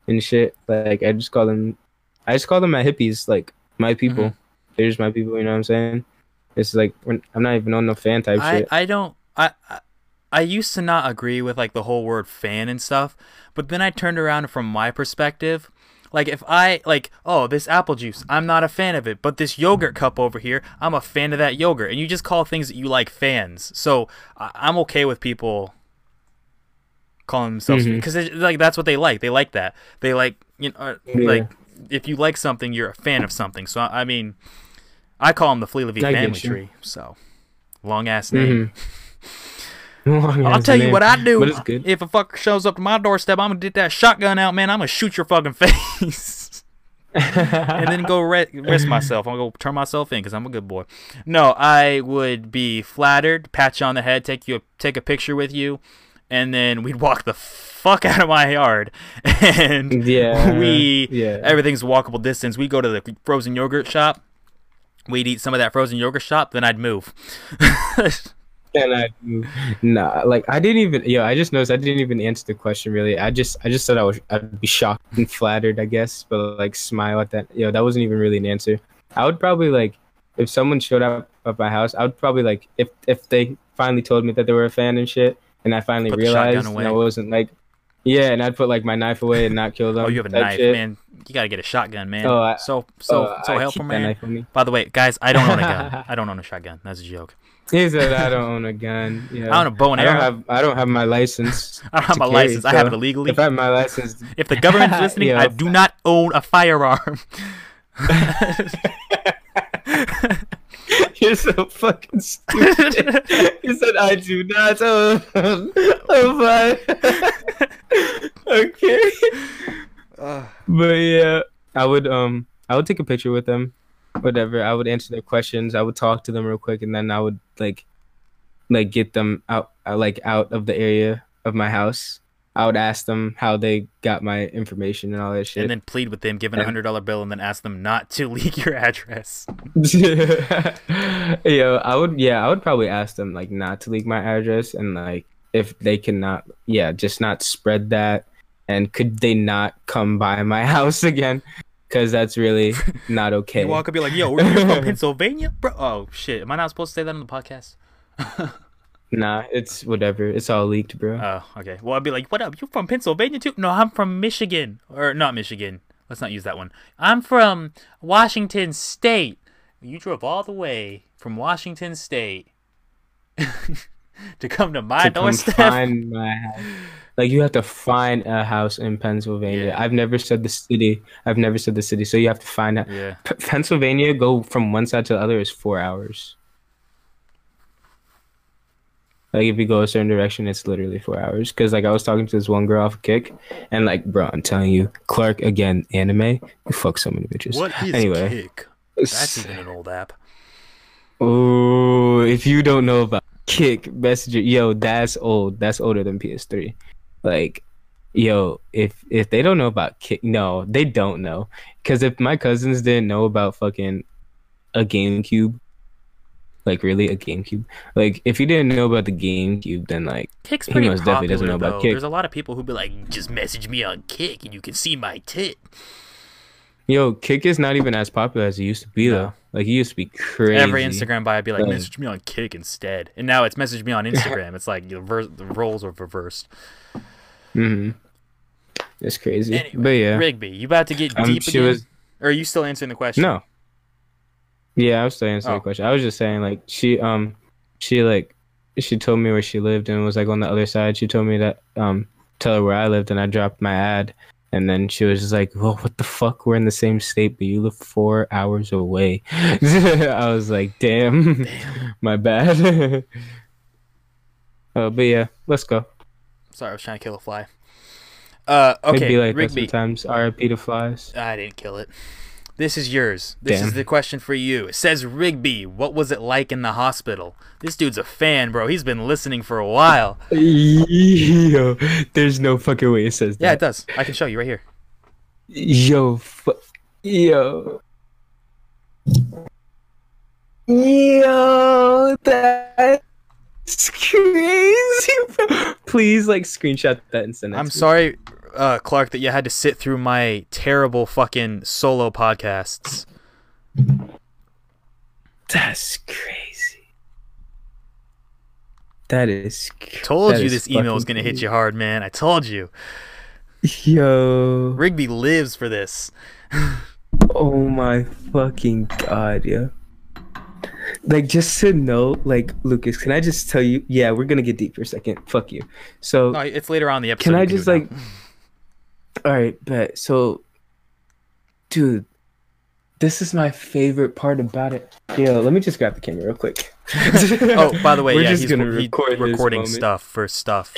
and shit. Like I just call them. I just call them my hippies. Like my people. Mm-hmm. They're just my people. You know what I'm saying? It's like when, I'm not even on the fan type I, shit. I don't I, I I used to not agree with like the whole word fan and stuff, but then I turned around from my perspective. Like if I like, oh, this apple juice, I'm not a fan of it, but this yogurt cup over here, I'm a fan of that yogurt. And you just call things that you like fans. So I, I'm okay with people calling themselves Mhm. because like that's what they like. They like that. They like you know uh, Yeah. like if you like something, you're a fan of something. So I, I mean, I call them the Flea Levy family tree. So long ass name. Mhm. I'll tell you what I do. But it's good. If a fucker shows up to my doorstep, I'm gonna get that shotgun out, man. I'm gonna shoot your fucking face, and then go re- rest myself. I'm gonna go turn myself in because I'm a good boy. No, I would be flattered, pat you on the head, take you take a picture with you, and then we'd walk the fuck out of my yard, and Yeah, we yeah. everything's walkable distance. We go to the frozen yogurt shop. We'd eat some of that frozen yogurt shop, then I'd move. And I nah, like I didn't even yo. I just noticed I didn't even answer the question really. I just I just said I was I'd be shocked and flattered, I guess, but like smile at that. Yo, that wasn't even really an answer. I would probably like if someone showed up at my house. I would probably like if if they finally told me that they were a fan and shit, and I finally Put realized and I wasn't like yeah, and I'd put like my knife away and not kill oh, them. Oh, you have a knife, shit. man. You gotta get a shotgun, man. Oh, I- so so Oh, so I helpful, man. knife me. By the way, guys, I don't own a gun. I don't own a shotgun. That's a joke. He said I don't own a gun. Yeah. I own a bow and I don't have I don't have my license. I don't have my carry, license. I have it illegally. If I had my license, If the government's listening, Yeah. I do not own a firearm. you're so fucking stupid. you said I do not own a fire. okay. But yeah, I would um I would take a picture with them, whatever. I would answer their questions. I would talk to them real quick, and then I would like like get them out uh, like out of the area of my house. I would ask them how they got my information and all that shit. and then plead with them, give them a hundred dollar bill, and then ask them not to leak your address. yeah, I would. Yeah, I would probably ask them like not to leak my address and like if they cannot. Yeah, just not spread that. And could they not come by my house again? Because that's really not okay. You walk up, be like, "Yo, we're from Pennsylvania, bro." Oh shit, am I not supposed to say that on the podcast? Nah, it's whatever. It's all leaked, bro. Oh, okay. Well, I'd be like, "What up? You from Pennsylvania too?" No, I'm from Michigan, or not Michigan. Let's not use that one. I'm from Washington State. You drove all the way from Washington State to come to my to come doorstep. find my house. Like you have to find a house in Pennsylvania. Yeah. I've never said the city. I've never said the city. So you have to find out. Yeah. P- Pennsylvania go from one side to the other is four hours. Like if you go a certain direction, it's literally four hours. Cause like I was talking to this one girl off Kik, and like, bro, I'm telling you, Clark again, anime, you fuck so many bitches. What is anyway? Kik? That's even an old app. Oh, if you don't know about Kik Messenger, yo, that's old. That's older than PS3. Like, yo, if if they don't know about Kik, no, they don't know. Because if my cousins didn't know about fucking a GameCube, like really a GameCube, like if you didn't know about the GameCube, then like Kik's He pretty most popular definitely doesn't know about. Kik. There's a lot of people who be like, "Just message me on Kik and you can see my tit." yo, Kik is not even as popular as it used to be No. though. Like it used to be crazy. Every Instagram bio be like, Right. "Message me on Kik instead," and now it's message me on Instagram. it's like the, ver- the roles are reversed. Hmm It's crazy. Anyway, but yeah, Rigby, you about to get um, deep she again? was or are you still answering the question? No. Yeah, I was still answering Oh. the question. I was just saying, like, she um, she like, she told me where she lived and was like on the other side. She told me that um, tell her where I lived, and I dropped my ad. And then she was just like, "Well, what the fuck? We're in the same state, but you live four hours away." I was like, "Damn, my bad." uh, but yeah, let's go. Sorry, I was trying to kill a fly. Uh, It'd okay, be like that Rigby. sometimes. R.I.P. to flies. I didn't kill it. This is yours. This is the question for you. It says Rigby, what was it like in the hospital? This dude's a fan, bro. He's been listening for a while. Yo, there's no fucking way it says Yeah, it does. I can show you right here. Yo, fu- yo. Yo, that's crazy. Please, like, screenshot that and send it. I'm sorry, uh, Clark, that you had to sit through my terrible fucking solo podcasts. That's crazy. That is. cr- Told that you is this email was gonna hit you hard, man. I told you. Yo. Rigby lives for this. Oh my fucking god, yeah. Like just to know, like Lucas, can I just tell you? Yeah, we're gonna get deep for a second. Fuck you. So, No, it's later on in the episode. can I just like? All right, bet. So, dude, this is my favorite part about it. Yeah, let me just grab the camera real quick. Oh, by the way, we're yeah, he's gonna record recording stuff for stuff.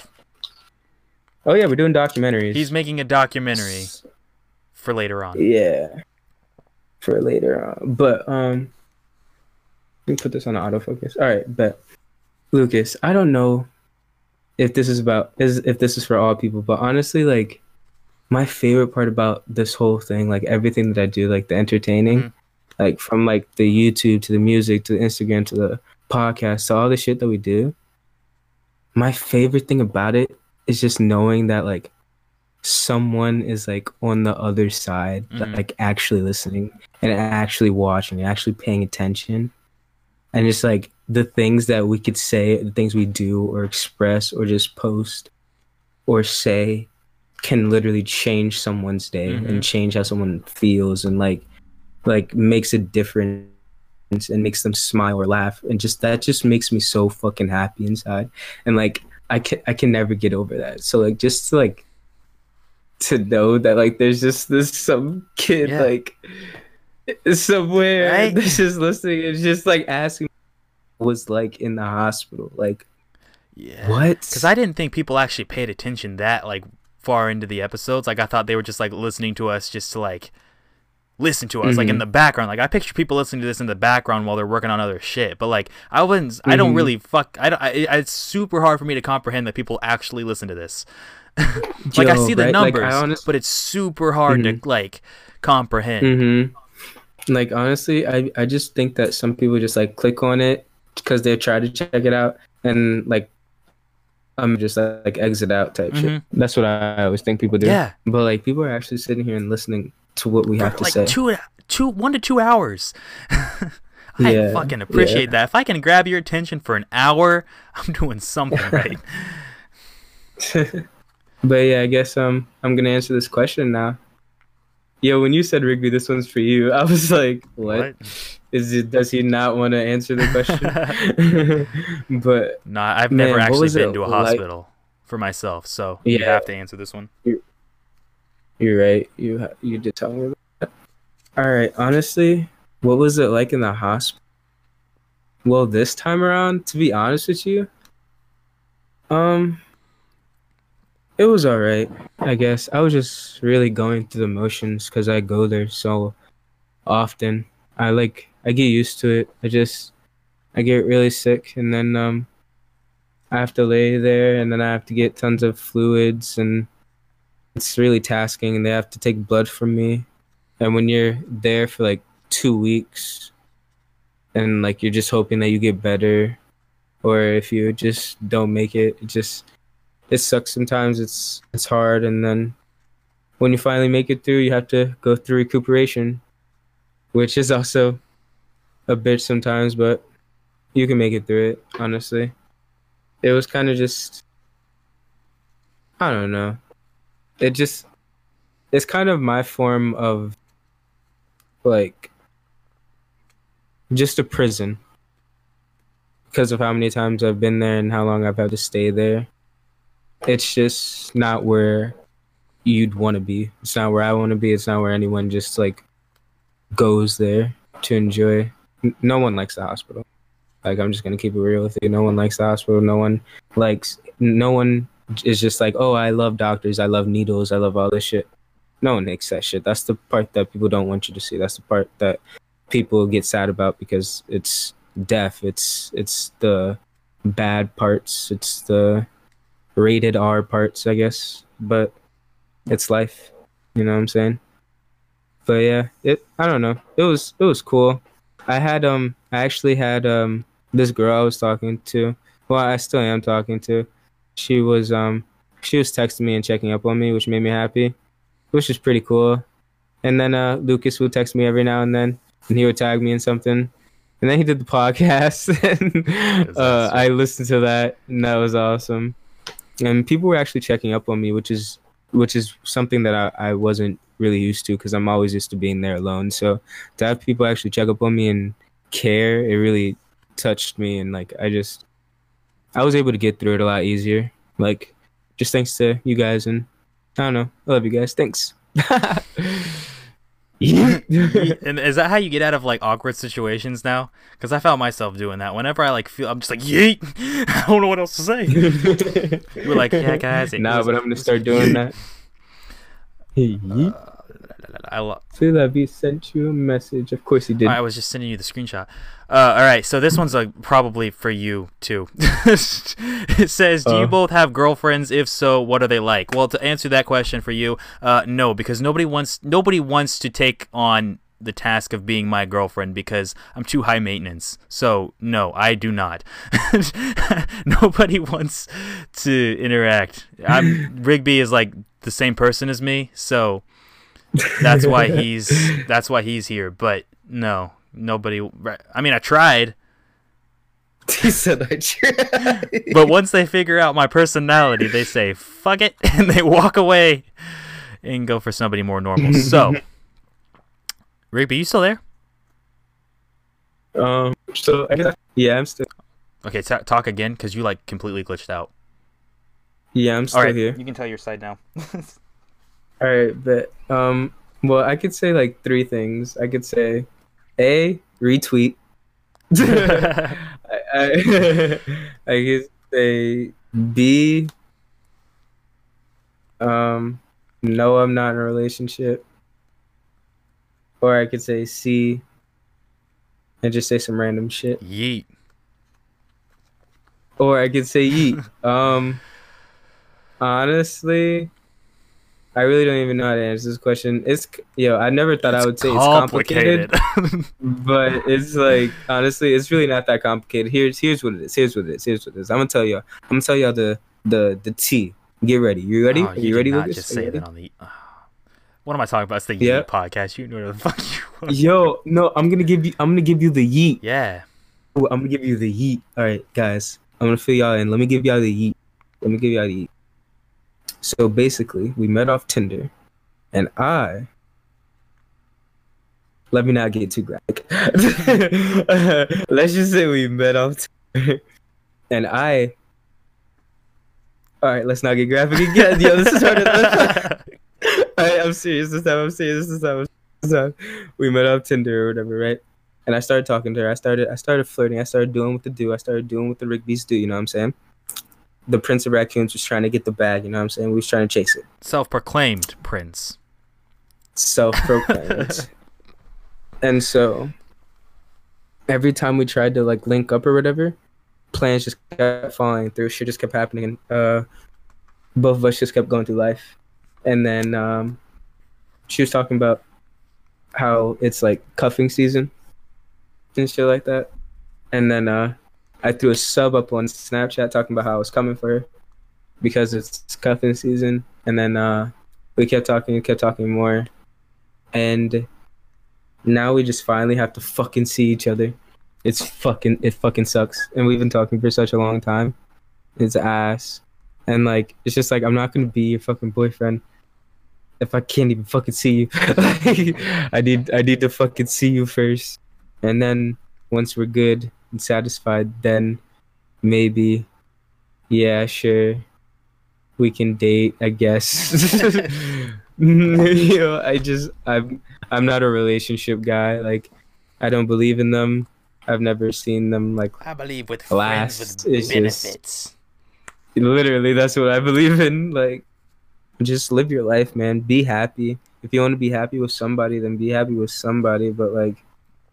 Oh yeah, we're doing documentaries. He's making a documentary for later on. Yeah. For later on. But um let me put this on autofocus. Alright, but Lucas, I don't know if this is about is if this is for all people, but honestly like my favorite part about this whole thing, like everything that I do, like the entertaining, Mhm. like from like the YouTube to the music to the Instagram to the podcast to all the shit that we do, my favorite thing about it is just knowing that like someone is like on the other side, Mhm. like actually listening and actually watching, actually paying attention. And just like the things that we could say, the things we do or express or just post or say can literally change someone's day Mhm. and change how someone feels and like like makes a difference and makes them smile or laugh and just that just makes me so fucking happy inside and like i can i can never get over that so like just to like to know that like there's just this some kid Yeah. like somewhere Right? that's just listening and just like asking was like in the hospital like Yeah. what Because I didn't think people actually paid attention that like far into the episodes. Like I thought they were just like listening to us just to like listen to us like in Mhm. the background. Like I picture people listening to this in the background while they're working on other shit. But like I wouldn't. I don't Mhm. really fuck. I don't. I, it's super hard for me to comprehend that people actually listen to this. like I see the right? Like, numbers, I honest- but it's super hard to like comprehend. Mm-hmm. Like honestly, I I just think that some people just like click on it because they try to check it out and like I'm just like, like exit out type shit. Mhm. That's what I always think people do. Yeah. But like people are actually sitting here and listening to what we have to like say. two, two, one to two hours. I Yeah, fucking appreciate yeah. that. If I can grab your attention for an hour, I'm doing something right. but yeah, I guess um I'm gonna answer this question now. Yo, when you said Rigby, this one's for you. I was like, what? Is it? Does he not want to answer the question? but No, I've Man, never actually been to a like- hospital for myself, so you have to answer this one. You're right. You ha- you did tell me about that. All right. Honestly, what was it like in the hospital? Well, this time around, to be honest with you, um, it was all right. I guess I was just really going through the motions because I go there so often. I like I get used to it. I just I get really sick and then um I have to lay there and then I have to get tons of fluids and it's really tasking and they have to take blood from me and when you're there for like two weeks and like you're just hoping that you get better or if you just don't make it it just it sucks sometimes it's it's hard and then when you finally make it through you have to go through recuperation which is also a bitch sometimes but you can make it through it honestly. It was kind of just i don't know. It just it's kind of my form of like just a prison. Because of how many times I've been there and how long I've had to stay there. It's just not where you'd want to be. It's not where I want to be. It's not where anyone just like goes there to enjoy. No one likes the hospital. Like I'm just gonna keep it real with you. No one likes the hospital. No one likes. No one is just like, oh, I love doctors. I love needles. I love all this shit. No one likes that shit. That's the part that people don't want you to see. That's the part that people get sad about because it's death. It's it's the bad parts. It's the rated R parts, I guess. But it's life. You know what I'm saying? But yeah, it I don't know. It was it was cool. I had um I actually had um this girl I was talking to. Well, I still am talking to. She was um she was texting me and checking up on me, which made me happy, which is pretty cool. And then uh Lucas would text me every now and then, and he would tag me in something. And then he did the podcast, and uh, I listened to that, and that was awesome. And people were actually checking up on me, which is which is something that I, I wasn't really used to because I'm always used to being there alone. So to have people actually check up on me and care, it really touched me, and like I just I was able to get through it a lot easier. Like just thanks to you guys, and I don't know, I love you guys. Thanks. yeah. and is that how you get out of like awkward situations now? Because I found myself doing that. Whenever I like feel, I'm just like, yeet. I don't know what else to say. We're like, yeah, guys. it nah, but I'm gonna start doing that. Uh, I lo- Philip, he sent you a message. Of course he did. I was just sending you the screenshot. Uh, all right, so this one's like probably for you too. it says, "Do you Uh. both have girlfriends? If so, what are they like?" Well, to answer that question for you, uh, no, because nobody wants nobody wants to take on the task of being my girlfriend because I'm too high maintenance. So no, I do not. nobody wants to interact. I'm Rigby is like the same person as me, so that's why he's that's why he's here. But no, nobody. I mean, I tried, he said I tried. but once they figure out my personality, they say "fuck it" and they walk away and go for somebody more normal. So, Rigby, you still there? um. So I guess yeah, I'm still Okay, ta talk again because you like completely glitched out. yeah, I'm still All right, here. you can tell your side now. All right, but um, well, I could say like three things. I could say, a retweet. I, I, I could say B. Um, no, I'm not in a relationship. Or I could say C. And just say some random shit. Yeet. Or I could say yeet. um, honestly, I really don't even know how to answer this question. It's yo, I never thought I would say it's complicated, but it's like honestly, it's really not that complicated. Here's here's what it is. Here's what it is. Here's what it is. I'm gonna tell y'all. I'm gonna tell y'all the the the T. Get ready. You ready? Oh, Are you you ready, not Lucas? just Are say ready? that on the. what am I talking about? It's the Yeah. Yeet podcast. You know whatever the fuck you want. Yo, no, I'm gonna give you. I'm gonna give you the yeet. Yeah. Ooh, I'm gonna give you the yeet. All right, guys. I'm gonna fill y'all in. Let me give y'all the yeet. Let me give y'all the yeet. So basically, we met off Tinder, and I. Let me not get too graphic. Let's just say we met off Tinder, and I. All right, let's not get graphic again. Yo, this is hard. All right, I'm serious this time. I'm serious this time. This time. We met off Tinder or whatever, right? and I started talking to her. I started I started flirting. I started doing what to do. I started doing what the Rigby's do. You know what I'm saying? The Prince of Raccoons was trying to get the bag. You know what I'm saying? We was trying to chase it. Self-proclaimed prince. Self-proclaimed. and so every time we tried to like link up or whatever, plans just kept falling through. Shit just kept happening. And, uh, both of us just kept going through life. And then um, she was talking about how it's like cuffing season and shit like that. And then uh, I threw a sub up on Snapchat talking about how I was coming for her because it's cuffing season. And then uh, we kept talking and kept talking more. And now we just finally have to fucking see each other. It's fucking it fucking sucks. And we've been talking for such a long time. It's ass. And like it's just like I'm not gonna be your fucking boyfriend if I can't even fucking see you. I need I need to fucking see you first. And then once we're good and satisfied, then maybe yeah, sure. we can date, I guess. you know, I just I'm I'm not a relationship guy. Like I don't believe in them. I've never seen them like I believe with Last friends with just- benefits. literally that's what I believe in. Like just live your life, man. Be happy. If you want to be happy with somebody, then be happy with somebody. But like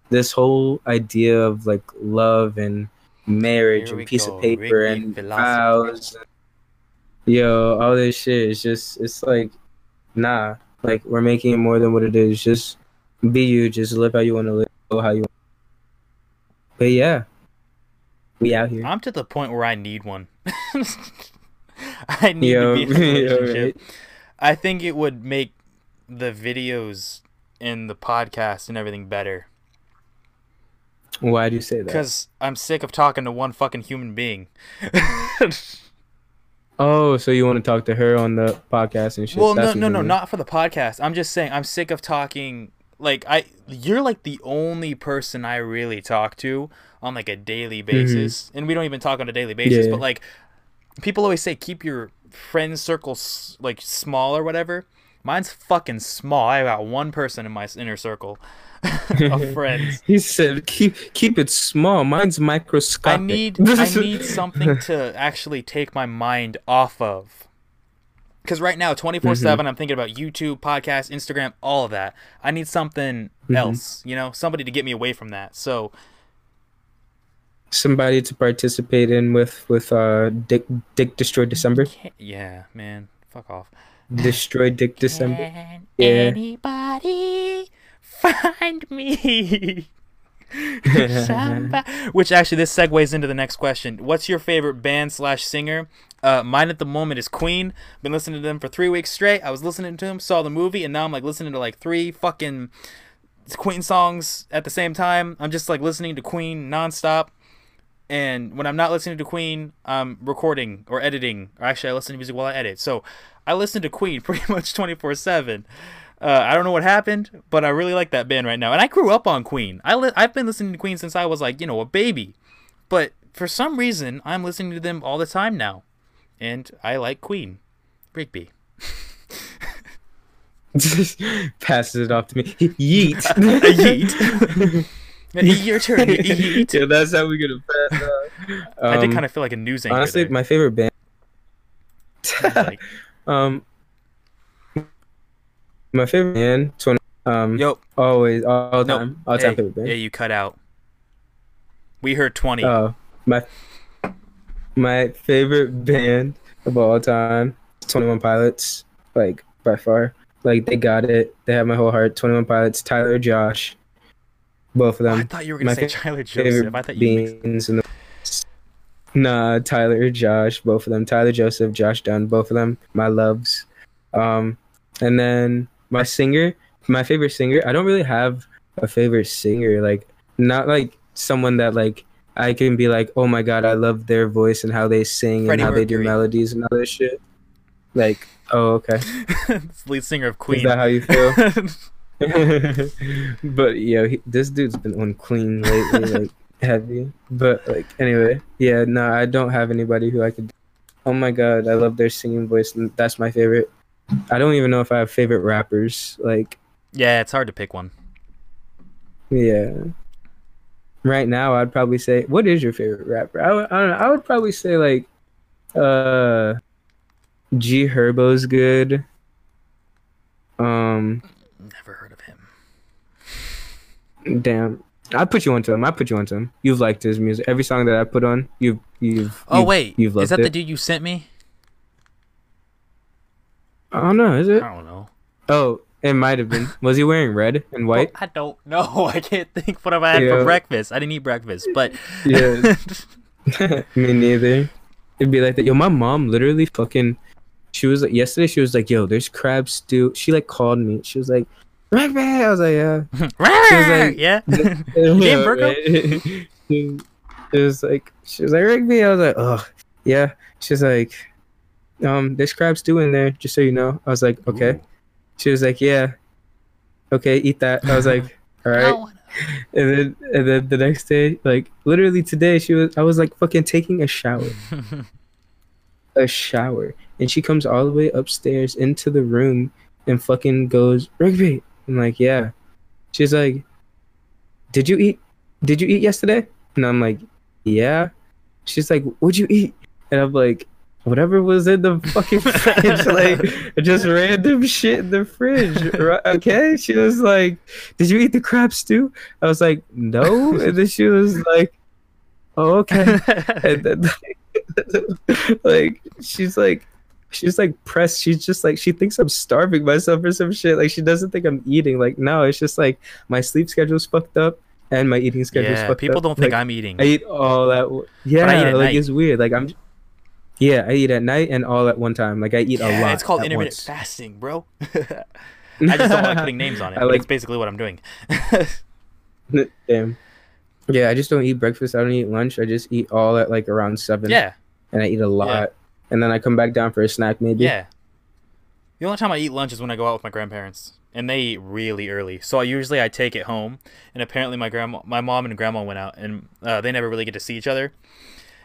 this whole idea of like love and marriage and piece go, of paper Rigby and vows, yo, all this shit is just it's like nah. Like we're making it more than what it is. Just be you. Just live how you want to live. Go how you. want. But yeah, we out here. I'm to the point where I need one. I need Yo, to be in a yo, relationship. I think it would make the videos and the podcast and everything better. Why do you say that? Because I'm sick of talking to one fucking human being. Oh, so you want to talk to her on the podcast and shit? well, no, That's what no, no, mean. not for the podcast. I'm just saying I'm sick of talking. Like I, you're like the only person I really talk to on like a daily basis, and we don't even talk on a daily basis. Mm-hmm. Yeah. But like, people always say keep your friend circle like small or whatever. Mine's fucking small. I got one person in my inner circle of friends. He said, "Keep keep it small. Mine's microscopic." I need I need something to actually take my mind off of. Because right now, twenty four seven, I'm thinking about YouTube, podcast, Instagram, all of that. I need something else, you know, somebody to get me away from that. So Somebody to participate in with with uh Dick Dick Destroy December. yeah, man, fuck off. Destroy Dick December. Can Yeah. anybody find me? Which actually, this segues into the next question. What's your favorite band slash singer? Uh, mine at the moment is Queen. Been listening to them for three weeks straight. I was listening to them, saw the movie, and now I'm like listening to like three fucking Queen songs at the same time. I'm just like listening to Queen nonstop. And when I'm not listening to Queen, I'm recording or editing. Or actually, I listen to music while I edit. So I listen to Queen pretty much 24 7. Uh, I don't know what happened, but I really like that band right now. And I grew up on Queen. I li- I've been listening to Queen since I was like, you know, a baby. But for some reason, I'm listening to them all the time now. And I like Queen. Rigby. Passes it off to me. Yeet. Yeet. Your turn. Yeet. Yeah, that's how we're gonna pass out. I did Um, kind of feel like a news anchor. honestly there. my favorite band. Like, um, my favorite band. 20, um, always all no, time, all time favorite band. yeah, you cut out. We heard 20. Oh, my my favorite band of all time, Twenty One Pilots. Like by far, like they got it. They have my whole heart. Twenty One Pilots, Tyler, Josh, both of Oh, I thought you were my to say Tyler Joseph. I thought you beans the. Nah, Tyler, Josh, both of them. Tyler, Joseph, Josh Dun, both of them. My loves. Um, and then my singer, my favorite singer. I don't really have a favorite singer. Like not like someone that like I can be like, oh my god, I love their voice and how they sing Freddie and how they do melodies and all this shit. Like, oh okay, It's the lead singer of Queen. is that how you feel? but yeah, he, this dude's been on Queen lately, like heavy. But like anyway, yeah, no, I don't have anybody who I could. Oh my god, I love their singing voice, and that's my favorite. I don't even know if I have favorite rappers. Like, yeah, it's hard to pick one. yeah. Right now, I'd probably say, what is your favorite rapper? I don't know. I would probably say like, uh, G Herbo's good. Um, Never heard of him. Damn. I put you onto him. I put you onto him. You've liked his music. Every song that I put on, you've you've. Oh you've- wait, you've loved is that it. the dude you sent me? I don't know. Is it? I don't know. Oh, it might have been. Was he wearing red and white? Oh, I don't know. I can't think what have I had Yeah. for breakfast. I didn't eat breakfast, but Yeah. Me neither. It'd be like that. Yo, my mom literally fucking. She was like yesterday. She was like, "Yo, there's crab stew." She like called me. She was like, "Right, right." I was like, "Yeah." like- yeah. yeah, Virgo? it was like she was like Rigby. I was like, oh yeah. She's like, um, there's crab stew in there, just so you know. I was like, okay. Ooh. She was like, yeah. Okay, eat that. I was like, all right. And then and then the next day, like literally today, she was I was like fucking taking a shower. a shower, and she comes all the way upstairs into the room and fucking goes, Rigby. I'm like, yeah. She's like, did you eat? Did you eat yesterday? And I'm like, yeah. She's like, what'd you eat? And I'm like, whatever was in the fucking fridge, like just random shit in the fridge. Right? Okay. She was like, did you eat the crab stew? I was like, no. And then she was like, oh, okay. And then like she's like she's like pressed she's just like she thinks i'm starving myself or some shit like she doesn't think i'm eating like no it's just like my sleep schedule's fucked up and my eating schedule's yeah, fucked people up. People don't think Like, I'm eating. i eat all that. yeah I eat at like night. it's weird like i'm yeah i eat at night and all at one time like i eat a yeah, lot it's called intermittent once. fasting, bro. I just don't like putting names on it. Like- it's basically what I'm doing. damn yeah i just don't eat breakfast i don't eat lunch i just eat all at like around seven yeah, and i eat a lot and then i come back down for a snack maybe yeah. The only time I eat lunch is when I go out with my grandparents, and they eat really early. So I usually I take it home, and apparently my grandma, my mom and grandma went out, and uh, they never really get to see each other.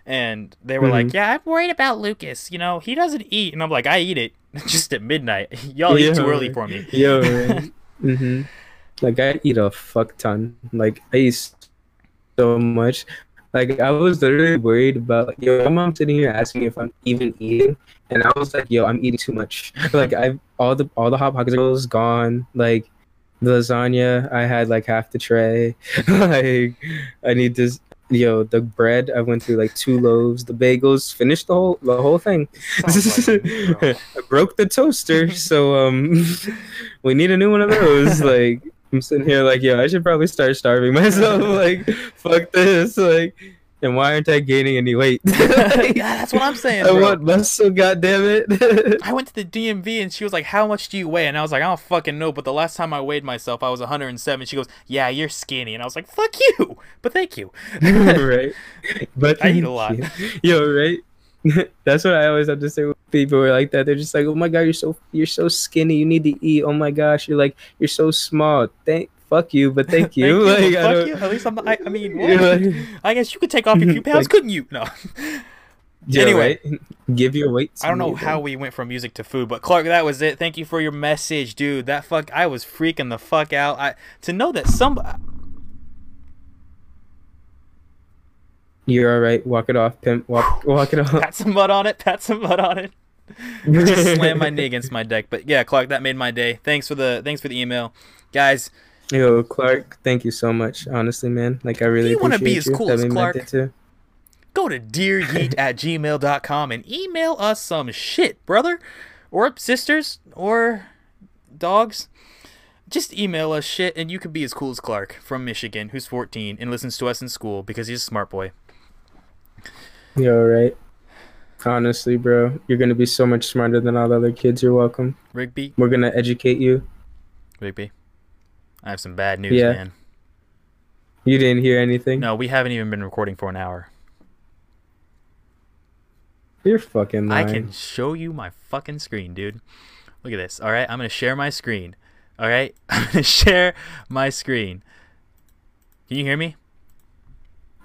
And they were like, Mhm. "Yeah, I'm worried about Lucas. You know, he doesn't eat." And I'm like, "I eat it just at midnight. Y'all eat too early for me." Yo, right. hmm Like I eat a fuck ton. Like I eat so much. Like I was literally worried about like yo, my mom sitting here asking if I'm even eating, and I was like, yo, I'm eating too much. Like I all the all the hot pockets gone. Like the lasagna, I had like half the tray. like I need this. Yo, the bread, I went through like two loaves. The bagels, finished the whole the whole thing. Like me. I broke the toaster, so um, we need a new one of those. Like I'm sitting here, like yo, I should probably start starving myself. like fuck this. Like, and why aren't I gaining any weight? yeah, that's what I'm saying. I bro. want muscle. God damn it. I went to the DMV and she was like, "How much do you weigh?" And I was like, "I don't fucking know." But the last time I weighed myself, I was 107. She goes, "Yeah, you're skinny," and I was like, "Fuck you," but thank you. right. But I eat a lot. Yo, right. That's what I always have to say when people are like that. They're just like, "Oh my god, you're so you're so skinny. You need to eat. Oh my gosh, you're like you're so small. Thank fuck you, but thank you. Thank like but I fuck you. At least I'm not. I, I mean, like- I guess you could take off a few pounds, Like- couldn't you? No. Yeah, Anyway. right? give your weight. I don't know how we went from music to food, but Clark, that was it. Thank you for your message, dude. That fuck, I was freaking the fuck out. I to know that some. You're all right. Walk it off, pimp. Walk, walk it off. Pat some mud on it. Pat some mud on it. Just slam my knee against my deck. But yeah, Clark, that made my day. Thanks for the thanks for the email, guys. Yo, Clark, thank you so much. Honestly, man, like I really You wanna be as cool as Clark? too. Go to dearyeet at gmail.com and email us some shit, brother, or sisters, or dogs. Just email us shit, and you could be as cool as Clark from Michigan, who's 14 and listens to us in school because he's a smart boy. Yo, right. Honestly, bro, you're gonna be so much smarter than all the other kids. You're welcome. Rigby, We're gonna educate you. Rigby, I have some bad news, Yeah. man. You didn't hear anything. No, we haven't even been recording for an hour. You're fucking I can show you my fucking screen, dude. Look at this. All right, I'm gonna share my screen. All right, I'm gonna share my screen. Can you hear me?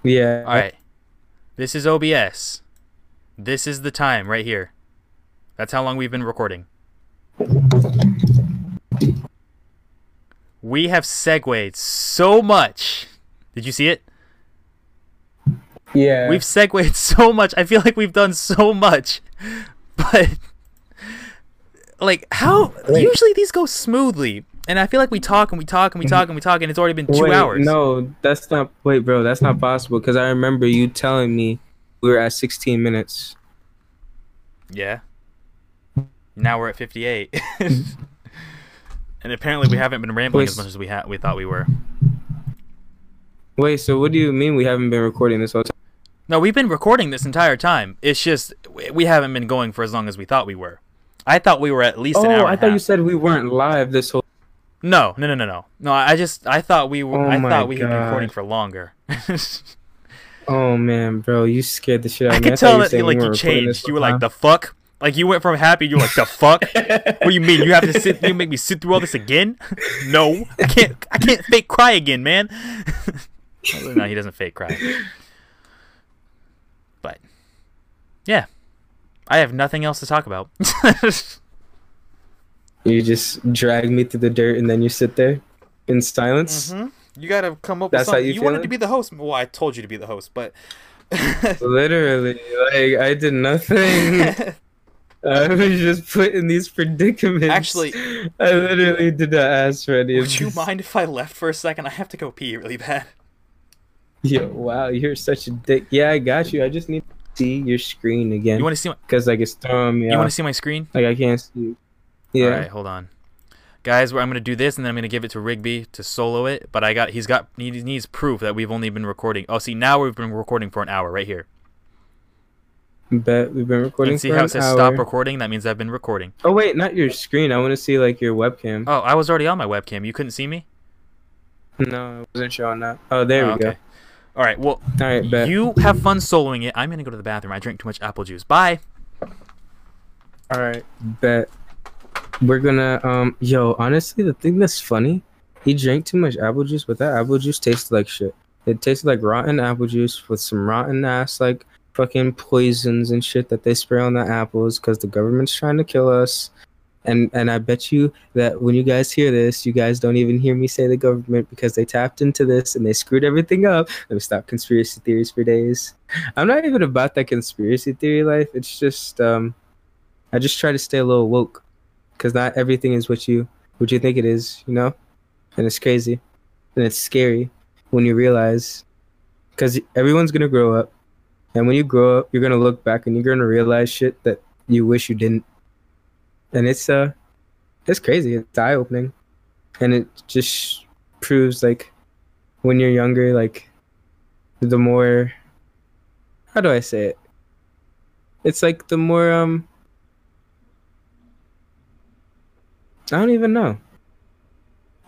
Yeah. All right. This is OBS. This is the time right here. That's how long we've been recording. We have segued so much. Did you see it? Yeah. We've segued so much. I feel like we've done so much. But like how Wait. usually these go smoothly. And I feel like we talk and we talk and we talk and we talk and it's already been 2 Wait, hours. No, that's not. Wait, bro, that's not possible. Because I remember you telling me we were at 16 minutes. Yeah. Now we're at 58. and apparently we haven't been rambling Wait, as much as we ha- we thought we were. Wait, so what do you mean we haven't been recording this whole time? No, we've been recording this entire time. It's just we- haven't been going for as long as we thought we were. I thought we were at least an oh, hour. Oh. I thought you said we weren't live this whole. No, no, no, no, no. No, I just I thought we were Oh I thought we had been recording for longer. Oh man, bro, you scared the shit out of me. I could tell that saying like we you weren't recording this changed. You were like the fuck. Like you went from happy. you're like the fuck. what do you mean? You have to sit? You make me sit through all this again? no, I can't. I can't fake cry again, man. no, he doesn't fake cry. But yeah, I have nothing else to talk about. You just drag me through the dirt and then you sit there in silence. Mhm. You gotta come up That's with how something. you You, wanted to be the host. Well, I told you to be the host, but Literally, like I did nothing. Uh, I was just put in these predicaments. Actually- I literally did not ask for any of would you this. mind if I left for a second? I have to go pee really bad. Yo, wow, you're such a dick. Yeah, I got you. I just need to see your screen again You want to see my? because like it's throwing me You want to see my screen? Like I can't see. Yeah. All right, hold on, guys. Where I'm gonna do this, and then I'm gonna give it to Rigby to solo it. But I got he's got he needs proof that we've only been recording. Oh, see now we've been recording for an hour right here. Bet we've been recording And see how it says hour. stop recording? That means I've been recording. Oh wait, not your screen. I want to see like your webcam. Oh, I was already on my webcam. You couldn't see me. No, it wasn't showing that. Oh, there Oh, we okay. go. All right. Well, All right, bet. you have fun soloing it. I'm gonna go to the bathroom. I drink too much apple juice. Bye. All right, bet. We're gonna um. Yo, honestly, the thing that's funny, he drank too much apple juice, but that apple juice tasted like shit. It tasted like rotten apple juice with some rotten ass like fucking poisons and shit that they spray on the apples because the government's trying to kill us. And and I bet you that when you guys hear this, you guys don't even hear me say the government because they tapped into this and they screwed everything up. Let me stop conspiracy theories for days. I'm not even about that conspiracy theory life. It's just um I just try to stay a little woke, because not everything is what you what you think it is, you know, and it's crazy, and it's scary when you realize, because everyone's gonna grow up, and when you grow up, you're gonna look back and you're gonna realize shit that you wish you didn't, and it's uh, it's crazy, it's eye opening, and it just proves like, when you're younger, like, the more, how do I say it? It's like the more um I don't even know.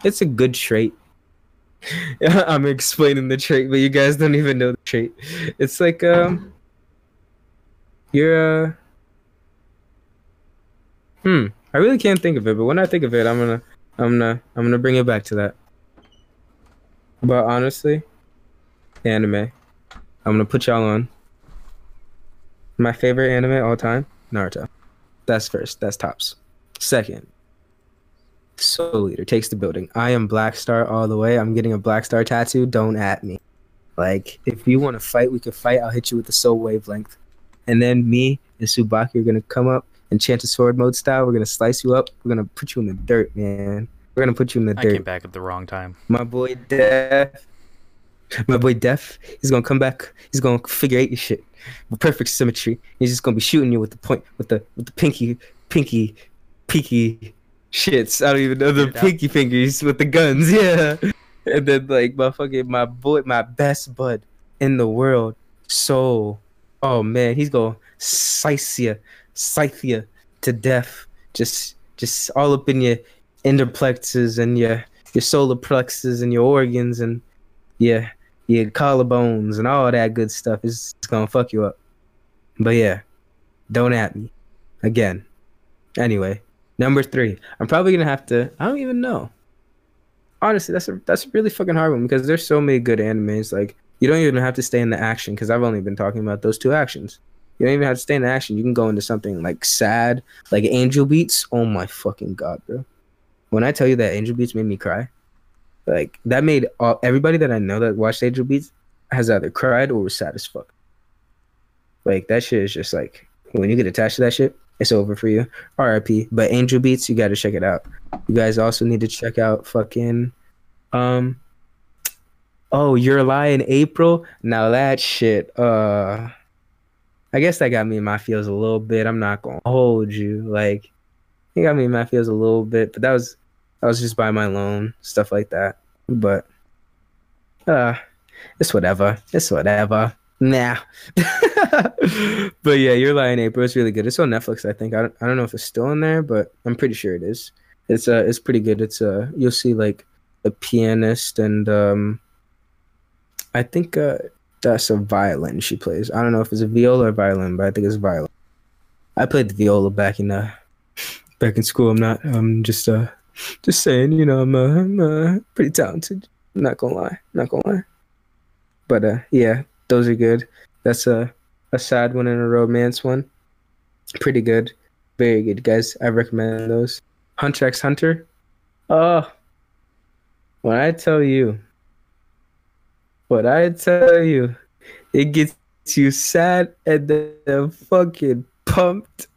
It's a good trait. I'm explaining the trait, but you guys don't even know trait. It's like um you're uh Hmm. I really can't think of it, but when I think of it I'm gonna I'm gonna I'm gonna bring it back to that. But honestly, anime. I'm gonna put y'all on. My favorite anime all time, Naruto. That's first. That's tops. Second, Soul Eater takes the building. I am Black Star all the way. I'm getting a Black Star tattoo. Don't at me. Like, if you want to fight, we can fight. I'll hit you with the Soul Wavelength. And then me and Tsubaki are gonna come up and chant a sword mode style. We're gonna slice you up. We're gonna put you in the dirt, man. We're gonna put you in the I came dirt. back at the wrong time. My boy Def. My boy Def. He's gonna come back. He's gonna figure eight your shit with perfect symmetry. He's just gonna be shooting you with the point, with the with the pinky, pinky, pinky shits. I don't even know the Figured it out. pinky fingers with the guns. Yeah. And then like my fucking my boy, my best bud in the world, Soul. Oh man, he's gonna slice you, scythe you to death. Just just all up in your interplexes and your your solar plexus and your organs and yeah, your collarbones and all that good stuff is it's gonna fuck you up. But yeah, don't at me again. Anyway, number three. I'm probably gonna have to. I don't even know. Honestly, that's a that's a really fucking hard one because there's so many good animes. Like you don't even have to stay in the action because I've only been talking about those two actions. You don't even have to stay in the action. You can go into something like sad, like Angel Beats. Oh my fucking god, bro! When I tell you that Angel Beats made me cry, like that made all, everybody that I know that watched Angel Beats has either cried or was sad as fuck. Like that shit is just like when you get attached to that shit, it's over for you. RIP. But Angel Beats, you got to check it out. You guys also need to check out fucking um Oh, Your Lie in April. Now that shit, uh I guess that got me in my feels a little bit. I'm not gonna hold you. Like it got me in my feels a little bit, but that was that was just by my loan, stuff like that. But uh it's whatever. It's whatever. Nah. but yeah, Your Lie in April is really good. It's on Netflix, I think. I don't, I don't know if it's still in there, but I'm pretty sure it is. It's uh it's pretty good. It's uh you'll see like a pianist and um I think uh that's a violin she plays. I don't know if it's a viola or violin, but I think it's violin. I played the viola back in uh back in school. I'm not I'm just uh just saying, you know, I'm uh, I'm uh, pretty talented. I'm not gonna lie. I'm Not gonna lie. But uh yeah, those are good. That's a a sad one and a romance one. Pretty good. Very good, guys. I recommend those. Hunter x Hunter. Oh, when I tell you, what I tell you, it gets you sad and then fucking pumped.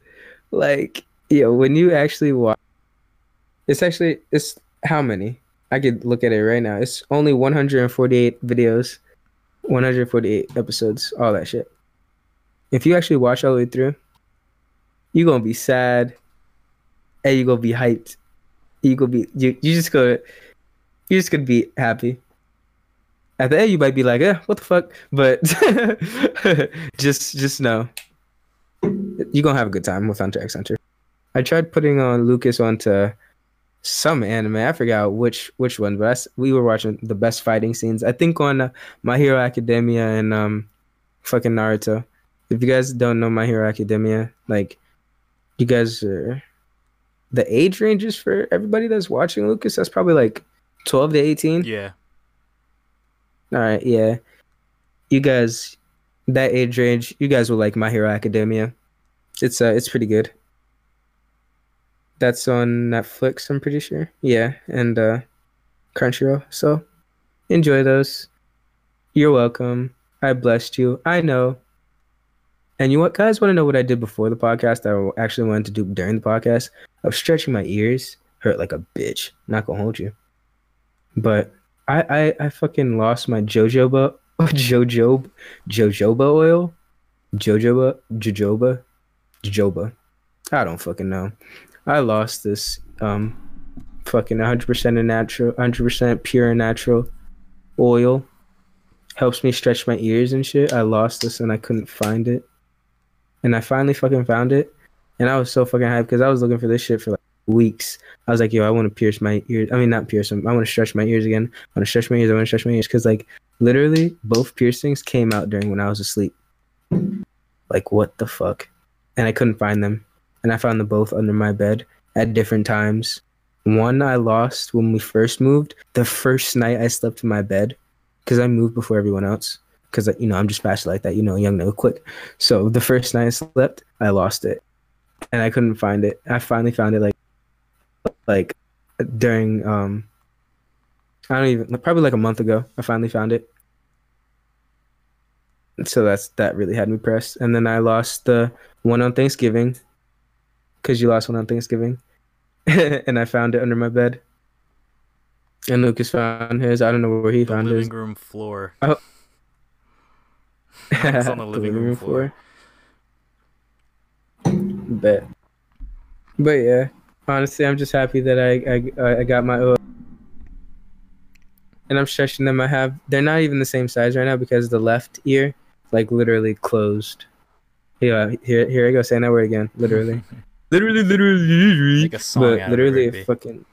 Like, yo, when you actually watch, it's actually it's how many? I could look at it right now. It's only 148 videos, 148 episodes, all that shit. If you actually watch all the way through, you're gonna be sad and you're gonna be hyped. You gonna be you you just gonna you're just gonna be happy. At the end you might be like, eh, what the fuck? But just just know. You're gonna have a good time with Hunter x Hunter. I tried putting on Lucas onto some anime. I forgot which which one, but I we were watching the best fighting scenes. I think on uh, My Hero Academia and um, fucking Naruto. If you guys don't know My Hero Academia, like, you guys are the age ranges for everybody that's watching Lucas. That's probably like twelve to eighteen. Yeah. All right, yeah. You guys, that age range, you guys will like My Hero Academia. It's uh, it's pretty good. That's on Netflix, I'm pretty sure. Yeah, and uh, Crunchyroll. So enjoy those. You're welcome. I blessed you. I know. And you what, guys, want to know what I did before the podcast? I actually wanted to do during the podcast. I was stretching my ears, hurt like a bitch. Not gonna hold you, but I I, I fucking lost my jojoba jojoba jojoba oil, jojoba jojoba jojoba. I don't fucking know. I lost this um fucking 100% natural, 100% pure and natural oil. Helps me stretch my ears and shit. I lost this and I couldn't find it. And I finally fucking found it. And I was so fucking hyped because I was looking for this shit for like weeks. I was like, yo, I want to pierce my ears. I mean, not pierce them. I want to stretch my ears again. I want to stretch my ears. I want to stretch my ears. Because, like, literally, both piercings came out during when I was asleep. Like, what the fuck? And I couldn't find them. And I found them both under my bed at different times. One I lost when we first moved. The first night I slept in my bed because I moved before everyone else. Because you know I'm just fast like that. You know, young no quick. So the first night I slept, I lost it, and I couldn't find it. I finally found it like, like, during um. I don't even probably like a month ago. I finally found it. So that's that really had me pressed. And then I lost the one on Thanksgiving. Cause you lost one on Thanksgiving. and I found it under my bed. And Lucas found his. I don't know where he The found his. living room floor. Oh. It's on the living room floor. Bet. But yeah, honestly, I'm just happy that I I I got my oil. And I'm stretching them. I have. They're not even the same size right now because the left ear, like literally closed. Yeah, here here I go saying that word again. Literally. literally, literally, literally. Like a song but literally, fucking.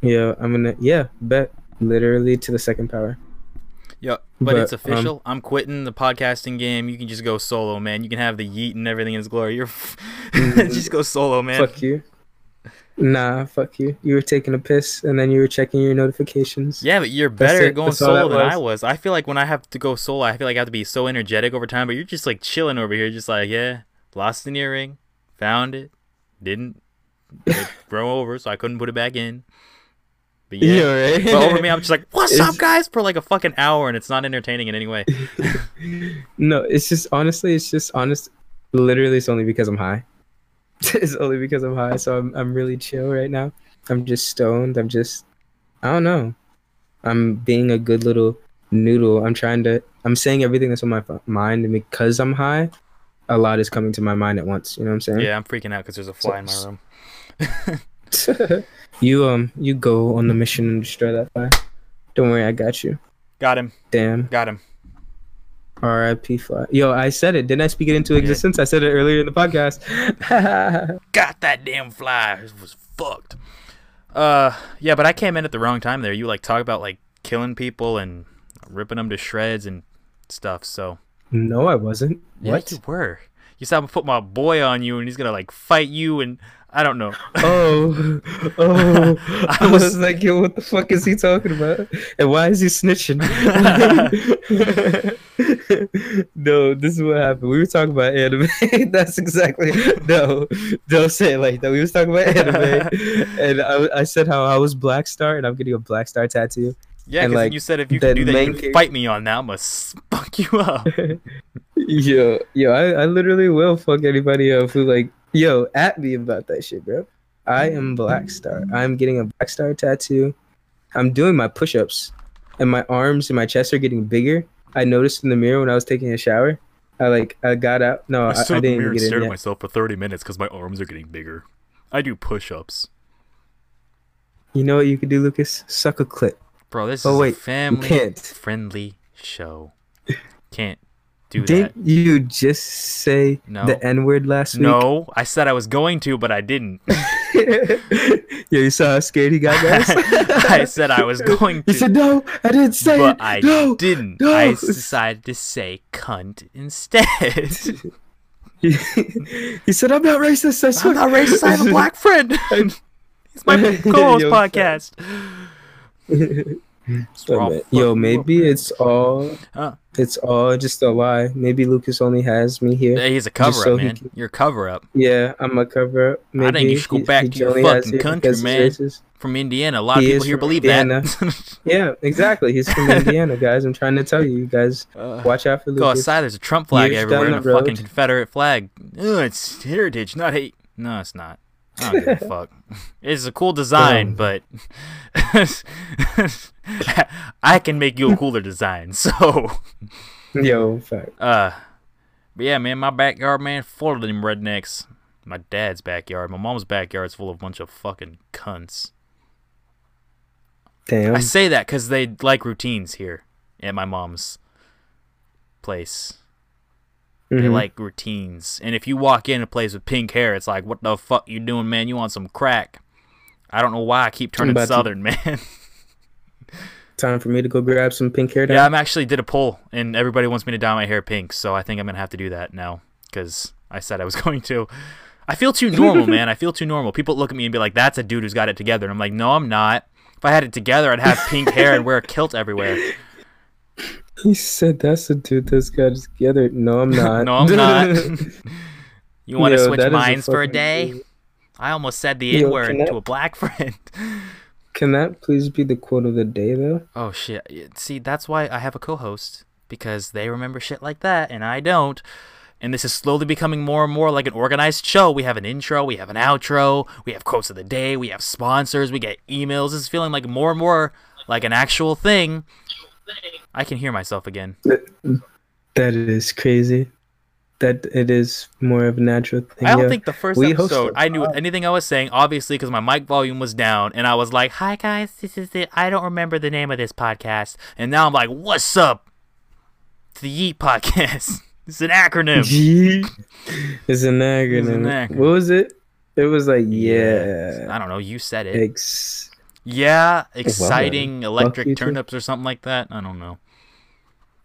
Yeah, I'm gonna. Yeah, bet. Literally to the second power. Yeah, but, it's But, um, official. I'm quitting the podcasting game. You can just go solo, man. You can have the yeet and everything in its glory. You're just go solo, man. Fuck you. Nah, fuck you. You were taking a piss and then you were checking your notifications. Yeah, but you're better at going That's all that solo than I was. was. I feel like when I have to go solo, I feel like I have to be so energetic over time. But you're just like chilling over here, just like yeah, lost an earring, found it, didn't it grow over, so I couldn't put it back in. But yeah, right. but over me, I'm just like, "What's It's- up, guys?" for like a fucking hour, and it's not entertaining in any way. no, it's just honestly, it's just honest. Literally, it's only because I'm high. it's only because I'm high, so I'm I'm really chill right now. I'm just stoned. I'm just, I don't know. I'm being a good little noodle. I'm trying to. I'm saying everything that's on my f- mind, and because I'm high, a lot is coming to my mind at once. You know what I'm saying? Yeah, I'm freaking out because there's a fly in my room. you um, you go on the mission and destroy that fire. Don't worry, I got you. Got him. Damn. Got him. R.I.P. Fly. Yo, I said it. Didn't I speak it into existence? I said it earlier in the podcast. got that damn fly. It was fucked. Uh, yeah, but I came in at the wrong time there. You like talk about like killing people and ripping them to shreds and stuff. So no, I wasn't. yeah, What? you were. You said I'm gonna put my boy on you and he's gonna like fight you and I don't know. Oh, oh! I was like, yo, what the fuck is he talking about? And why is he snitching? no, this is what happened. We were talking about anime. That's exactly no. Don't say it like that. We was talking about anime, and I, I said how I was Black Star, and I'm getting a Black Star tattoo. Yeah, And, because like, you said if you could do that, you char- fight me on that. I'm gonna spunk you up. Yo, yo, I, I literally will fuck anybody up who like, yo, at me about that shit, bro. I am Black Star. I'm getting a Black Star tattoo. I'm doing my push-ups, and my arms and my chest are getting bigger. I noticed in the mirror when I was taking a shower. I like, I got out. No, I, I, stood in the didn't mirror even and get in stared at myself for 30 minutes because my arms are getting bigger. I do push-ups. You know what you could do, Lucas? Suck a clit. Bro, this Oh, is wait, a family-friendly show. Can't do Didn't that. you just say No. the N word last week? No, I said I was going to, but I didn't. yeah, you saw how scared he got, guys? I said I was going He to, said, no, I didn't say but it. I no. didn't. no. I decided to say cunt instead. He, he said, I'm not racist. I I'm not racist. I have a black friend. He's my co-host Yo, podcast. Yo, I'll man. fuck Yo, maybe it's all Huh. it's all just a lie. Maybe Lucas only has me here. He's a cover up, so man. can- You're a cover up Yeah, I'm a cover up. Maybe I think you should go back he to your fucking country, man. from Indiana. A lot of people here believe Indiana. that. Yeah, exactly. He's from Indiana, guys. I'm trying to tell you, you guys. Uh, Watch out for Go Lucas. outside. There's a Trump flag Years everywhere and a the fucking. Confederate flag. Ugh, it's heritage, not hate. No, it's not. I don't give a fuck. It's a cool design, Um. but I can make you a cooler design. So, Yo, fact. uh, but yeah, man, my backyard, man, full of them rednecks. My dad's backyard, my mom's backyard's full of a bunch of fucking cunts. Damn. I say that because they like routines here at my mom's place. They Mhm. like routines. And if you walk in a place with pink hair, it's like, what the fuck you doing, man? You want some crack? I don't know why I keep turning about to- southern, man. Time for me to go grab some pink hair. yeah, I'm actually did a poll, and everybody wants me to dye my hair pink, so I think I'm gonna have to do that now because I said I was going to. I feel too normal, man. I feel too normal. People look at me and be like, "That's a dude who's got it together." And I'm like, "No, I'm not. If I had it together, I'd have pink hair and wear a kilt everywhere." He said that's the dude that's got us together. No, I'm not. No, I'm not. you want to switch is a minds for a day? dude. I almost said the N word that- to a black friend. Can that please be the quote of the day, though? Oh shit! See, that's why I have a co-host because they remember shit like that and I don't. And this is slowly becoming more and more like an organized show. We have an intro, we have an outro, we have quotes of the day, we have sponsors, we get emails. Is feeling like more and more like an actual thing. I can hear myself again. That is crazy. That it is more of a natural thing. I don't yeah. think the first We episode I knew anything I was saying, obviously, because my mic volume was down, and I was like, "Hi guys, this is it. I don't remember the name of this podcast," and now I'm like, "What's up?" To the Yeet Podcast. It's an acronym. G is an acronym. acronym. What was it? It was like yeah. I don't know. You said it. Ex- Yeah, exciting Fuck electric turnips or something like that. I don't know.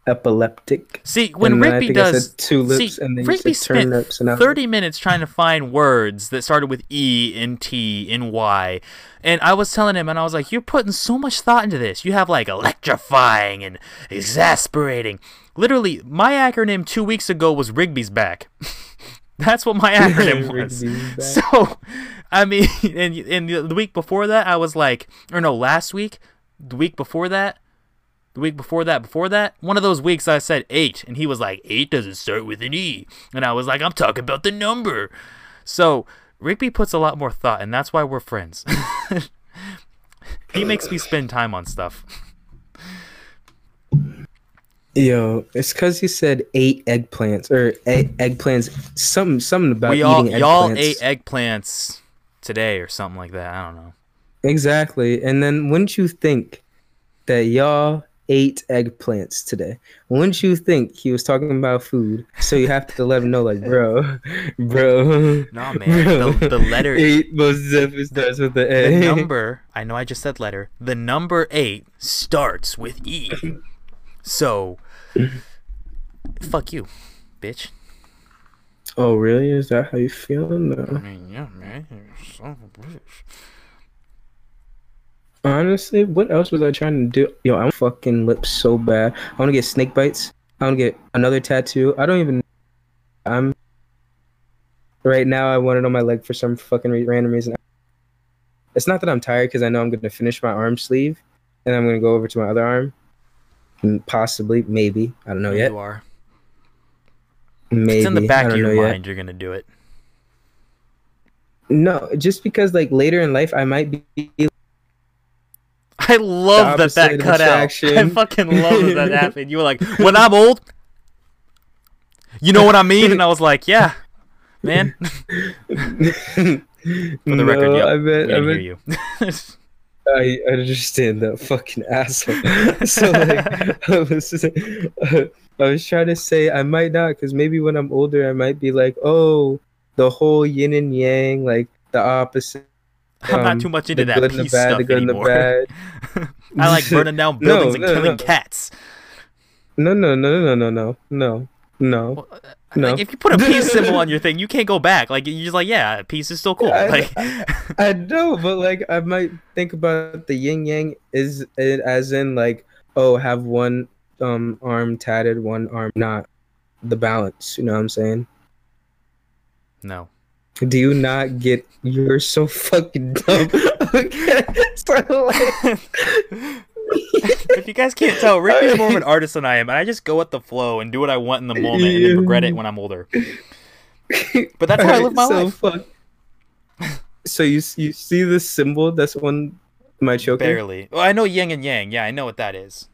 epileptic. See, when And Rigby does tulips, see, and then Rigby spent 30 minutes trying to find words that started with E and T and Y. And I was telling him, and I was like, You're putting so much thought into this. You have like electrifying and exasperating. Literally, my acronym two weeks ago was Rigby's back. That's what my acronym was. So, I mean, and, and the week before that, I was like, or no, last week, the week before that, the week before that, before that, one of those weeks I said eight, and he was like, eight doesn't start with an E. And I was like, I'm talking about the number. So, Rigby puts a lot more thought, and that's why we're friends. he makes me spend time on stuff. Yo, it's because he said eight eggplants or egg, eggplants. Something, something about we all, eating y'all eggplants. ate eggplants today or something like that. I don't know. Exactly. And then wouldn't you think that y'all ate eggplants today? Wouldn't you think he was talking about food? So you have to let him know, like, bro, bro. Nah, man, the- the letter- eight most definitely starts with the The number, I know I just said letter. The number eight starts with E. So, fuck you, bitch. Oh, really? Is that how you feel? I mean, yeah, man. you're. Honestly, what else was I trying to do? Yo, I want fucking lips so bad. I want to get snake bites. I want to get another tattoo. I don't even. I'm. Right now, I want it on my leg for some fucking re- random reason. It's not that I'm tired because I know I'm going to finish my arm sleeve and I'm going to go over to my other arm. Possibly, maybe. I don't know yet. You are. Maybe. It's in the back of your yet. mind. You're gonna do it. No, just because like later in life I might be I love that that cut out. I fucking love that that happened. You were like, when I'm old, you know what I mean? And I was like, yeah, man. For the record, yep, I bet, I bet hear you. I, understand that fucking asshole. so like, I was, I was trying to say I might not, because maybe when I'm older, I might be like, oh, the whole yin and yang, like the opposite. I'm not um, too much into the that good peace bad, stuff the good and the anymore. bad. I like burning down No, buildings and killing no. cats. No, no, no, no, no, no, no, no. Well, uh, No. Like, if you put a peace symbol on your thing, you can't go back. Like you're just like, yeah, peace is still cool. I- Like, I know, but like I might think about the yin yang is it as in like oh have one um arm tatted, one arm not. The balance, you know what I'm saying? no. Do you not get? You're so fucking dumb. okay, so like, if you guys can't tell, Rick is more of an artist than I am, and I just go with the flow and do what I want in the moment, and then regret it when I'm older. But that's how I live my so life. Fuck. So you you see the symbol that's on my choker? Barely. Well, I know yin and yang. Yeah, I know what that is.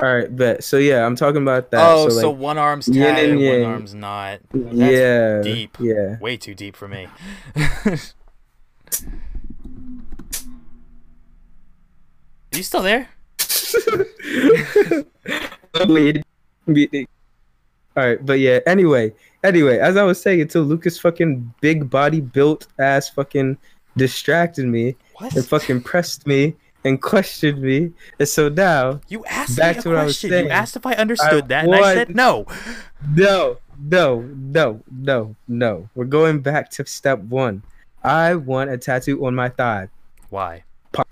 All right, bet. So yeah, I'm talking about that. oh, so, so, one arm's tatted, one arm's not. yeah, deep. Yeah. Way too deep for me. Are you still there? Wait. All right, but yeah. Anyway, anyway, as I was saying, until Lucas fucking big body built ass fucking distracted me What? and fucking pressed me and questioned me, and so now You asked Back to what I was saying. You asked if I understood I that, and I said no. no, no, no, no, no. We're going back to step one. I want a tattoo on my thigh. Why?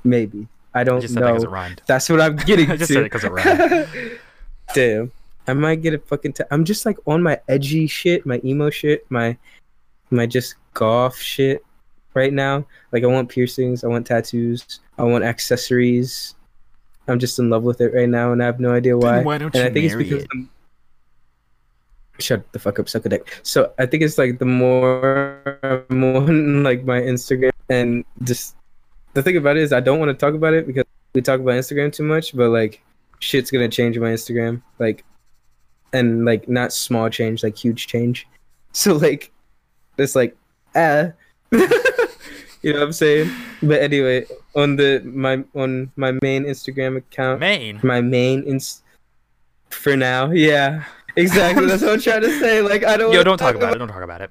Maybe I I don't just said that because know. it rhymed. That's what I'm getting I just to. said it rhymed. Damn. I might get a fucking. I'm just like on my edgy shit, my emo shit, my my just golf shit right now. Like I want piercings, I want tattoos, I want accessories. I'm just in love with it right now, and I have no idea why. Then why don't and you I think it's marry because it? the- shut the fuck up, suck a dick. So I think it's like the more I'm on like my Instagram and just the thing about it is I don't want to talk about it because we talk about Instagram too much, but like shit's gonna change my Instagram, like and like not small change, like huge change. So like it's like ah you know what I'm saying? But anyway, on the my on my main Instagram account Main. my main ins for now yeah exactly that's what i'm trying to say like i don't Yo, don't talk about it. Don't talk about it.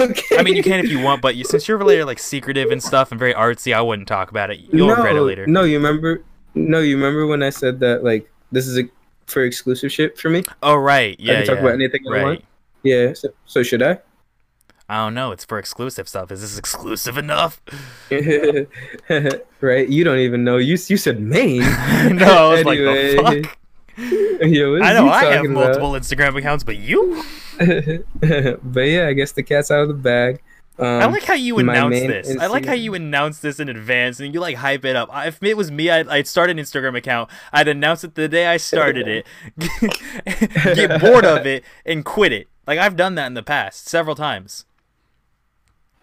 Okay I mean, you can if you want, but you, since you're really like secretive and stuff and very artsy, I wouldn't talk about it. You'll no, regret it later. no you remember no you remember when i said that like this is a for exclusive shit for me Oh right, yeah, i can talk yeah. about anything i right. want yeah so, so should i I don't know. It's for exclusive stuff. Is this exclusive enough? right you don't even know you you said main no, I was like, the fuck? Yo, I know I have talking about? multiple Instagram accounts, but you? but yeah i guess the cat's out of the bag um, I like how you announce this. I like how you announce this in advance and you like hype it up. I- If it was me, I'd, I'd start an Instagram account. I'd announce it the day I started it, get bored of it, and quit it. Like I've done that in the past several times.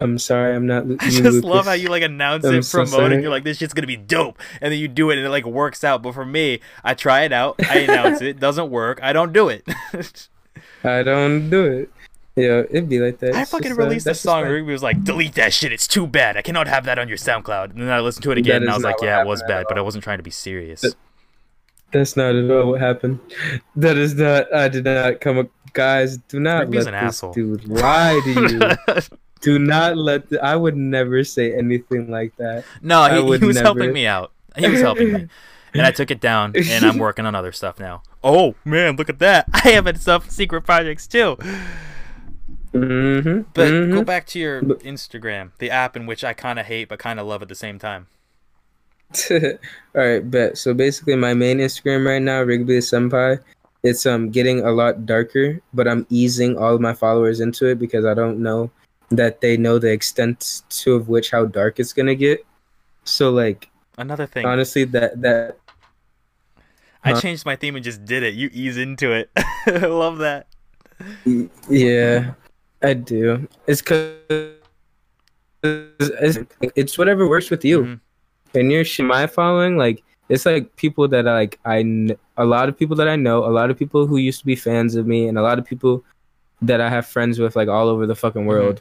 i'm sorry i'm not I just love how you like announce I'm it, so promote it. You're like, this shit's gonna be dope, and then you do it, and it like works out. But for me, I try it out, I announce it, doesn't work, I don't do it. I don't do it. Yeah, it'd be like that. I It's fucking just, uh, released a song. Rigby was like, delete that shit. It's too bad. I cannot have that on your SoundCloud. And then I listened to it again, That and I was like, yeah, it was bad, but I wasn't trying to be serious. That- That's not at all what happened. That is not. I did not come. Up, guys, do not Rigby's let this asshole. dude lie to you. do not let. The, I would never say anything like that. no, he, he was never. helping me out. He was helping me. And I took it down, and I'm working on other stuff now. Oh, man, look at that. I have some secret projects, too. Mm-hmm. But mhm. go back to your Instagram, the app in which I kind of hate but kind of love at the same time. All right, bet. So basically, my main Instagram right now, Rigby Senpai, it's um getting a lot darker, but I'm easing all of my followers into it because I don't know that they know the extent to of which how dark it's gonna get. So like Another thing, honestly, that that I changed my theme and just did it. You ease into it. I love that. yeah, I do. It's cause it's, it's whatever works with you. Mhm. and your my following like it's like people that I like I kn- a lot of people that I know, a lot of people who used to be fans of me, and a lot of people that I have friends with like all over the fucking world,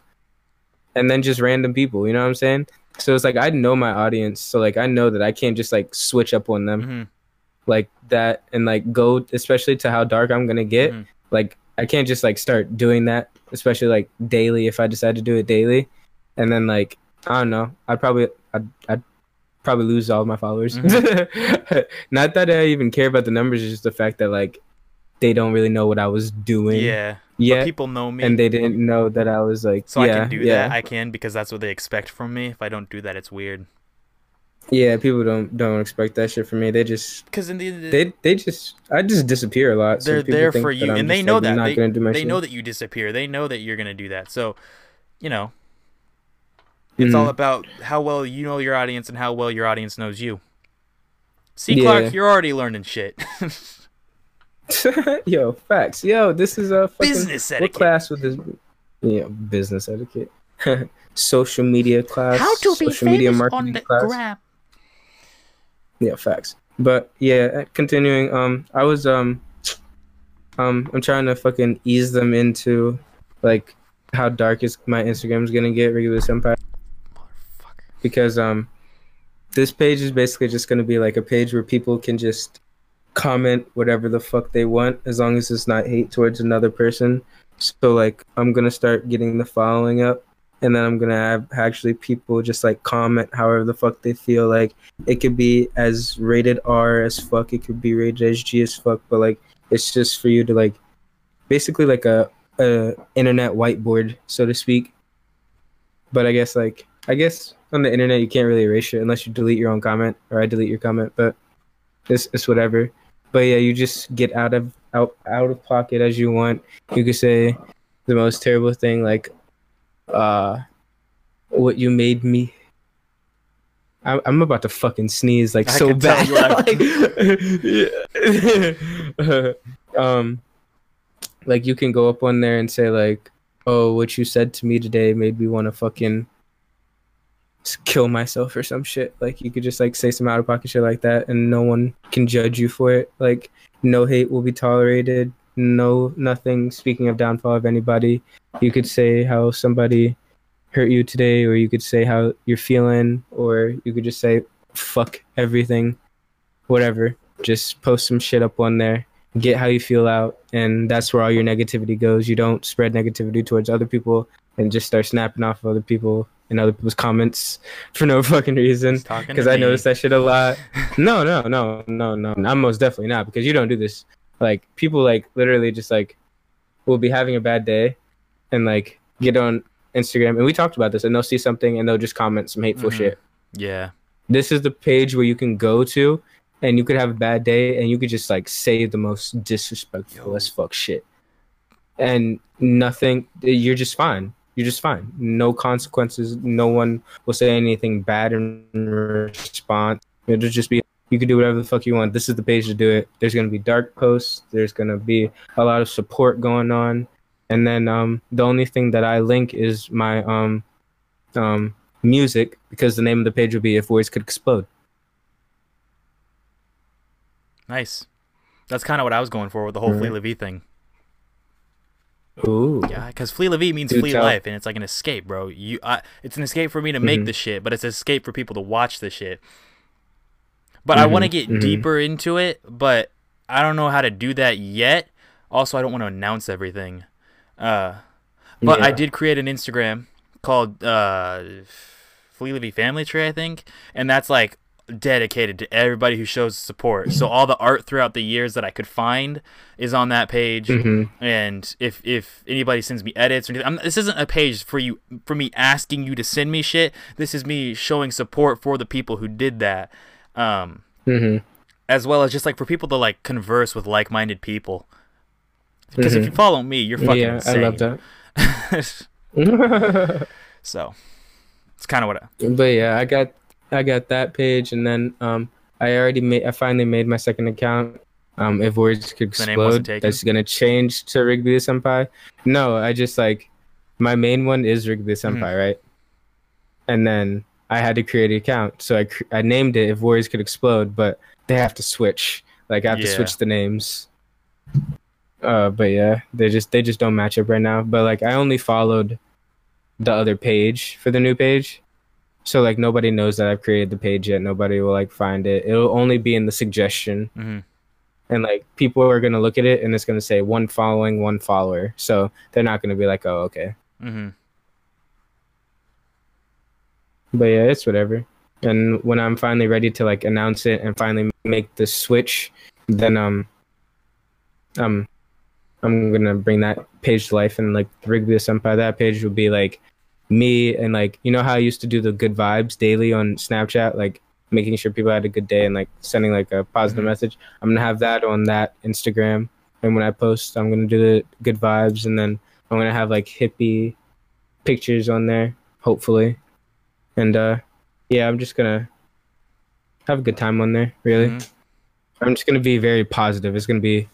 and then just random people. You know what I'm saying? So it's like I know my audience, so like I know that I can't just like switch up on them Mhm. Like that and like go especially to how dark I'm gonna get. Mhm. Like I can't just like start doing that, especially like daily if I decide to do it daily, and then like I don't know, I'd probably I'd, I'd probably lose all my followers. Not that I even care about the numbers, it's just the fact that like they don't really know what I was doing Yeah. Yeah. people know me. and they didn't know that I was like so yeah I can do yeah that. I can because that's what they expect from me. If I don't do that, it's weird. Yeah. People don't don't expect that shit from me. They just Because in the they they just I just disappear a lot. they're people there think for you, and they know like, that not they, gonna do my they shit. know that you disappear. They know that you're gonna do that. So, you know, it's all Mhm. about how well you know your audience and how well your audience knows you. See, Yeah. Clark, you're already learning shit. Yo, facts. Yo, this is a fucking, Business what etiquette. class with this? Yeah, business etiquette. Social media class. How to be social media famous marketing on the class. gram. Yeah, facts. But yeah, uh, continuing. Um, I was um, um, I'm trying to fucking ease them into like how dark is my Instagram is gonna get regular senpai because um, this page is basically just gonna be like a page where people can just comment whatever the fuck they want as long as it's not hate towards another person. So like I'm gonna start getting the following up and then I'm gonna have actually people just like comment however the fuck they feel like it could be as rated R as fuck, it could be rated as G as fuck, but like it's just for you to like basically like a, a internet whiteboard, so to speak. But I guess like I guess on the internet you can't really erase it unless you delete your own comment or I delete your comment, but it's it's whatever. But yeah, you just get out of out out of pocket as you want. You could say the most terrible thing like uh what you made me I'm, I'm about to fucking sneeze like I so bad. Like, um, like you can go up on there and say like, "Oh, what you said to me today made me want to fucking kill myself or some shit." Like you could just like say some out of pocket shit like that, and no one can judge you for it. Like no hate will be tolerated. No nothing. Speaking of downfall of anybody, you could say how somebody hurt you today, or you could say how you're feeling, or you could just say fuck everything, whatever. Just post some shit up on there, get how you feel out, and that's where all your negativity goes. You don't spread negativity towards other people and just start snapping off of other people and other people's comments for no fucking reason. Because I me. noticed that shit a lot. No, no, no, no, no. I'm most definitely not because you don't do this. Like people like literally just like will be having a bad day and like get on Instagram and we talked about this and they'll see something and they'll just comment some hateful Mhm. shit. Yeah. This is the page where you can go to and you could have a bad day and you could just like say the most disrespectful Yo. as fuck shit. And nothing you're just fine. You're just fine. No consequences. No one will say anything bad in response. It'll just be you can do whatever the fuck you want. This is the page to do it. There's gonna be dark posts. There's gonna be a lot of support going on. And then um the only thing that I link is my um um music because the name of the page would be if words could explode. Nice. That's kind of what I was going for with the whole Mhm. Flea Levy thing. Ooh. Yeah, because Flea Levy means Do flee tell. life, and it's like an escape, bro. You, I, it's an escape for me to make Mhm. the shit, but it's an escape for people to watch the shit. But I want to get mhm. deeper into it, but I don't know how to do that yet. Also, I don't want to announce everything. Uh, but I did create an Instagram called uh, Flea Levy Family Tree, I think, and that's like dedicated to everybody who shows support. So all the art throughout the years that I could find is on that page. Mhm. And if if anybody sends me edits or anything, I'm, this isn't a page for you for me asking you to send me shit. This is me showing support for the people who did that. Um, Mhm. as well as just like for people to like converse with like-minded people. Because if Mhm. you follow me, you're fucking Yeah, insane. I love that. so it's kind of what. I, but yeah, I got I got that page, and then um, I already made I finally made my second account. Um, if words could The name wasn't explode, that's gonna change to Rigby the Senpai. No, I just like my main one is Rigby the Mm-hmm. Right? And then I had to create an account, so I cr- I named it if words could explode, but they have to switch. Like I have to switch the names. Uh, but yeah, they just they just don't match up right now. But like I only followed the other page for the new page. So like nobody knows that I've created the page yet. Nobody will like find it. It'll only be in the suggestion. Mhm. And like people are gonna look at it and it's gonna say one following, one follower. So they're not gonna be like, oh okay. hmm But yeah, it's whatever. And when I'm finally ready to like announce it and finally make the switch, then um um I'm gonna bring that page to life and like Rigby the Senpai, that page will be like me and like you know how I used to do the good vibes daily on Snapchat, like making sure people had a good day and like sending like a positive Mhm. message. I'm gonna have that on that Instagram. And when I post, I'm gonna do the good vibes and then I'm gonna have like hippie pictures on there, hopefully. And uh yeah, I'm just gonna have a good time on there, really. Mhm. I'm just gonna be very positive. It's gonna be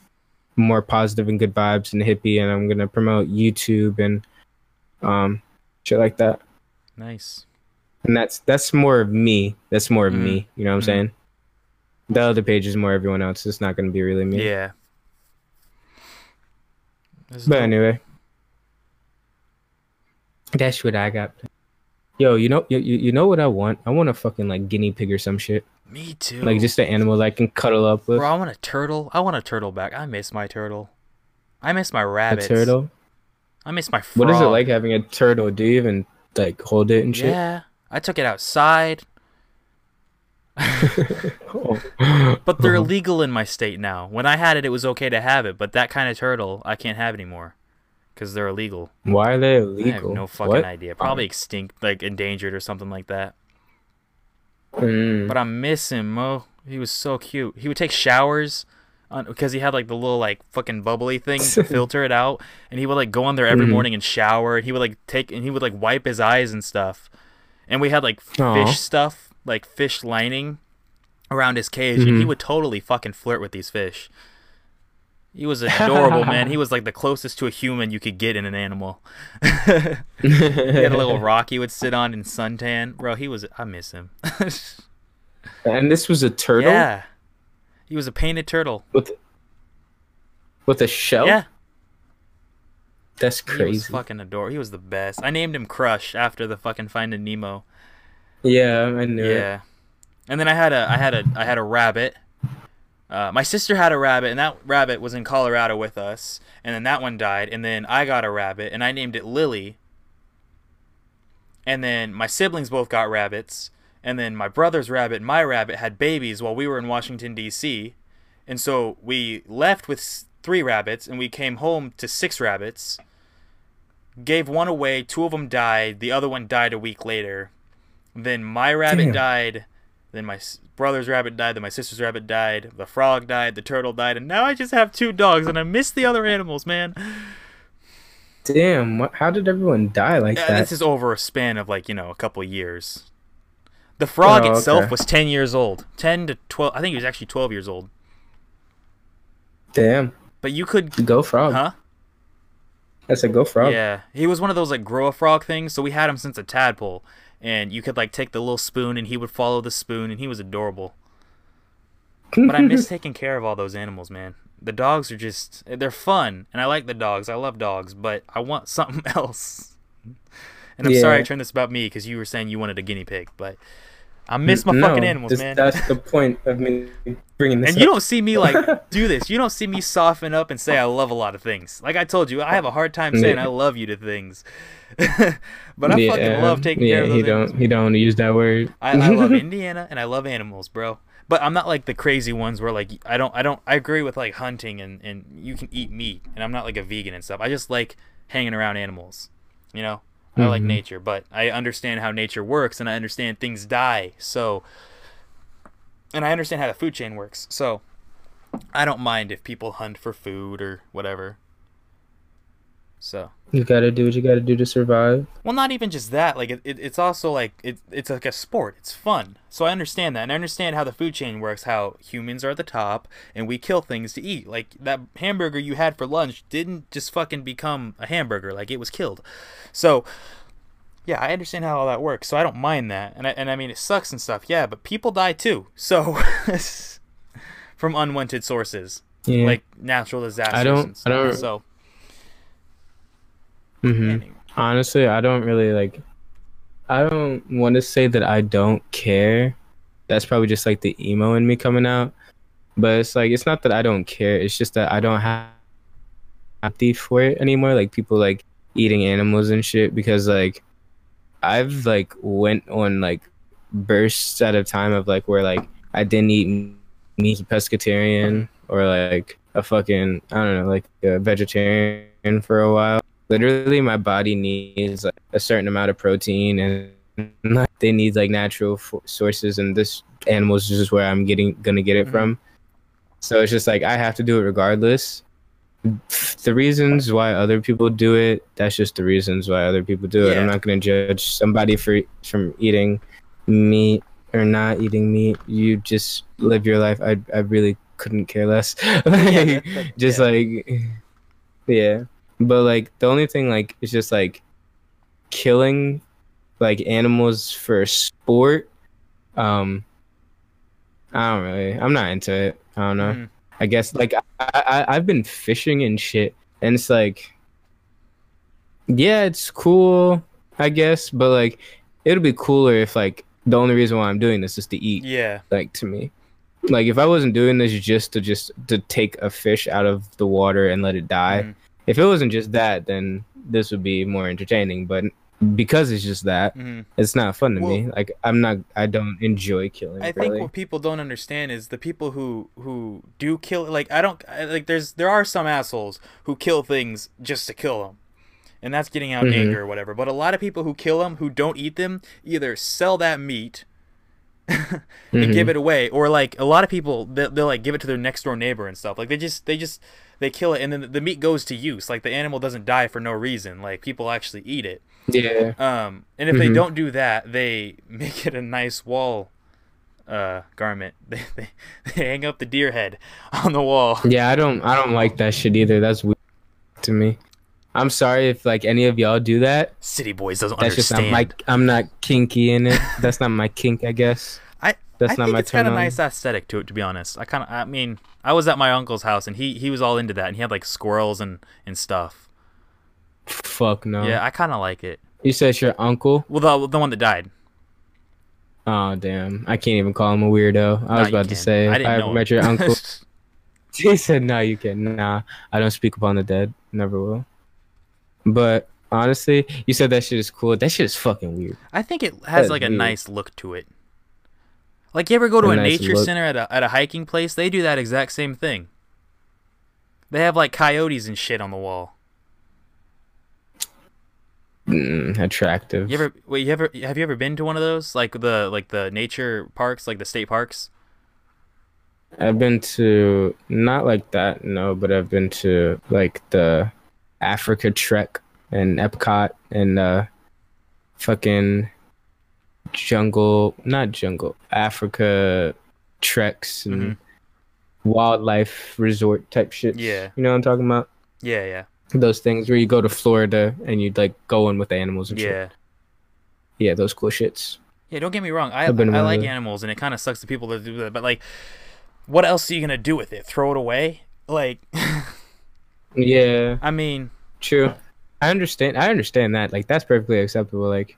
more positive and good vibes and hippie, and I'm gonna promote YouTube and um shit like that. Nice. And that's that's more of me. That's more of Mhm. me. You know what. I'm saying? The other page is more everyone else. It's not gonna be really me. Yeah. But dope. anyway, that's what I got. Yo, you know, you, you you know what I want? I want a fucking like guinea pig or some shit, Me too. like just an animal that I can cuddle up with. Bro, I want a turtle. I want a turtle back. I miss my turtle. I miss my a turtle. I miss my frog. What is it like having a turtle? Do you even like hold it and shit? Yeah. I took it outside. Oh. But they're oh. illegal in my state now. When I had it, it was okay to have it, but that kind of turtle I can't have anymore because they're illegal. Why are they illegal? I have no fucking What? idea. Probably extinct, like endangered or something like that. Mm. But I miss him, Mo. He was so cute. He would take showers because he had like the little like fucking bubbly thing to filter it out, and he would like go on there every Mhm. morning and shower. And he would like take and he would like wipe his eyes and stuff. And we had like Aw. fish stuff, like fish lining around his cage, and he Mhm. would totally fucking flirt with these fish. He was adorable, man. He was like the closest to a human you could get in an animal. he had a little rock he would sit on in suntan. Bro, he was. I miss him. and this was a turtle Yeah. He was a painted turtle. with with a shell. Yeah. that's He was crazy. fucking adorable. He was the best. I named him Crush after the fucking Finding Nemo. Yeah, I knew it. Yeah. And then I had a I had a I had a rabbit. Uh, my sister had a rabbit, and that rabbit was in Colorado with us. And then that one died, and then I got a rabbit, and I named it Lily. And then my siblings both got rabbits, and then my brother's rabbit and my rabbit had babies while we were in Washington D.C. And so we left with three rabbits, and we came home to six rabbits. Gave one away, two of them died, the other one died a week later. Then my rabbit Damn. died. Then my brother's rabbit died. Then my sister's rabbit died. The frog died. The turtle died. And now I just have two dogs, and I miss the other animals, man. Damn, what, how did everyone die like Yeah, that? this is over a span of like you know a couple years. The frog Oh, itself okay. was ten years old. Ten to twelve. I think he was actually twelve years old. Damn, But you could, go frog. huh? That's a go frog. Yeah, he was one of those like grow a frog things. So we had him since a tadpole, and you could like take the little spoon, and he would follow the spoon, and he was adorable. But I miss taking care of all those animals, man. The dogs are just they're fun, and I like the dogs. I love dogs, but I want something else. And I'm sorry I turned this about me because you were saying you wanted a guinea pig, but I miss my No, fucking animals, this- man. That's the point of me bringing this and you don't see me like do this. You don't see me soften up and say I love a lot of things. Like I told you, I have a hard time saying Yeah. I love you to things. but I fucking love taking yeah, care of those he animals. don't he don't use that word. I, I love Indiana and I love animals, bro. But I'm not like the crazy ones where like I don't I don't I agree with like hunting and and you can eat meat and I'm not like a vegan and stuff. I just like hanging around animals. You know? I like Mhm. nature, but I understand how nature works and I understand things die. So and I understand how the food chain works. So I don't mind if people hunt for food or whatever. So You gotta do what you gotta do to survive. well, not even just that. Like it, it, it's also like it, it's like a sport. It's fun. So I understand that, and I understand how the food chain works. How humans are at the top, and we kill things to eat. Like that hamburger you had for lunch didn't just fucking become a hamburger. Like it was killed. So yeah, I understand how all that works. So I don't mind that, and I, and I mean it sucks and stuff. Yeah, but people die too. So from unwanted sources, Yeah. like natural disasters. I don't- And I don't- So hmm anyway. Honestly, I don't really like. I don't want to say that I don't care. That's probably just like the emo in me coming out. But it's like it's not that I don't care. It's just that I don't have empathy for it anymore. Like people like eating animals and shit because like I've like went on like bursts at a time of like where like I didn't eat meat, pescatarian or like a fucking I don't know like a vegetarian for a while literally my body needs like, a certain amount of protein and like, they need like natural f- sources and this animals is just where i'm getting gonna get it Mhm. from. So it's just like i have to do it regardless. The reasons why other people do it that's just the reasons why other people do it. I'm not gonna judge somebody for from eating meat or not eating meat. You just live your life. I, I really couldn't care less. Like, that- just yeah. like yeah but like the only thing like it's just like killing like animals for sport um i don't really i'm not into it i don't know Mhm. i guess like I, I i've been fishing and shit and it's like yeah it's cool i guess but like it'll be cooler if like the only reason why i'm doing this is to eat yeah. like to me like if i wasn't doing this just to just to take a fish out of the water and let it die Mhm. If it wasn't just that then this would be more entertaining but because it's just that Mhm. it's not fun to me like i'm not i don't enjoy killing I think what people don't understand is the people who who do kill like I don't like there's there are some assholes who kill things just to kill them. And that's getting out Mhm. anger or whatever. But a lot of people who kill them who don't eat them either sell that meat and Mhm. give it away or like a lot of people they'll, they'll like give it to their next door neighbor and stuff. Like they just they just they kill it and then the meat goes to use. Like the animal doesn't die for no reason. Like people actually eat it. yeah Um, and if they Mhm. don't do that, they make it a nice wall uh, garment. They, they, they hang up the deer head on the wall. yeah i don't i don't like that shit either that's weird to me i'm sorry if like any of y'all do that City boys doesn't that's just not my i'm not kinky in it that's not my kink i guess that's I not think my it's got a nice aesthetic to it, to be honest. I kind of, I mean, I was at my uncle's house and he he was all into that, and he had like squirrels and and stuff. fuck no Yeah, I kind of like it. you said it's your uncle Well, the the one that died. Oh damn! I can't even call him a weirdo. I Nah, was about to say, I didn't I know ever him. met your uncle, he said, "No, you can." Nah, I don't speak upon the dead. Never will. But honestly, you said that shit is cool. That shit is fucking weird. I think it has That's like a weird. nice look to it. Like you ever go to A a, nice nature look. center at a at a hiking place? They do that exact same thing. They have like coyotes and shit on the wall. Mm, attractive. You ever wait? You ever have you ever been to one of those? Like the like the nature parks, like the state parks? I've been to not like that, no, but I've been to like the Africa Trek and Epcot and uh, fucking jungle, not jungle, Africa treks and Mhm. wildlife resort type shit. Yeah. you know what I'm talking about? Yeah, yeah, Those things where you go to Florida and you'd like go in with the animals and shit. yeah. Yeah, those cool shits. Yeah, don't get me wrong. I to I like animals, and it kind of sucks the people that do that. But like, what else are you gonna do with it? Throw it away? Like, Yeah. I mean, True. I understand. I understand that. Like that's perfectly acceptable. Like,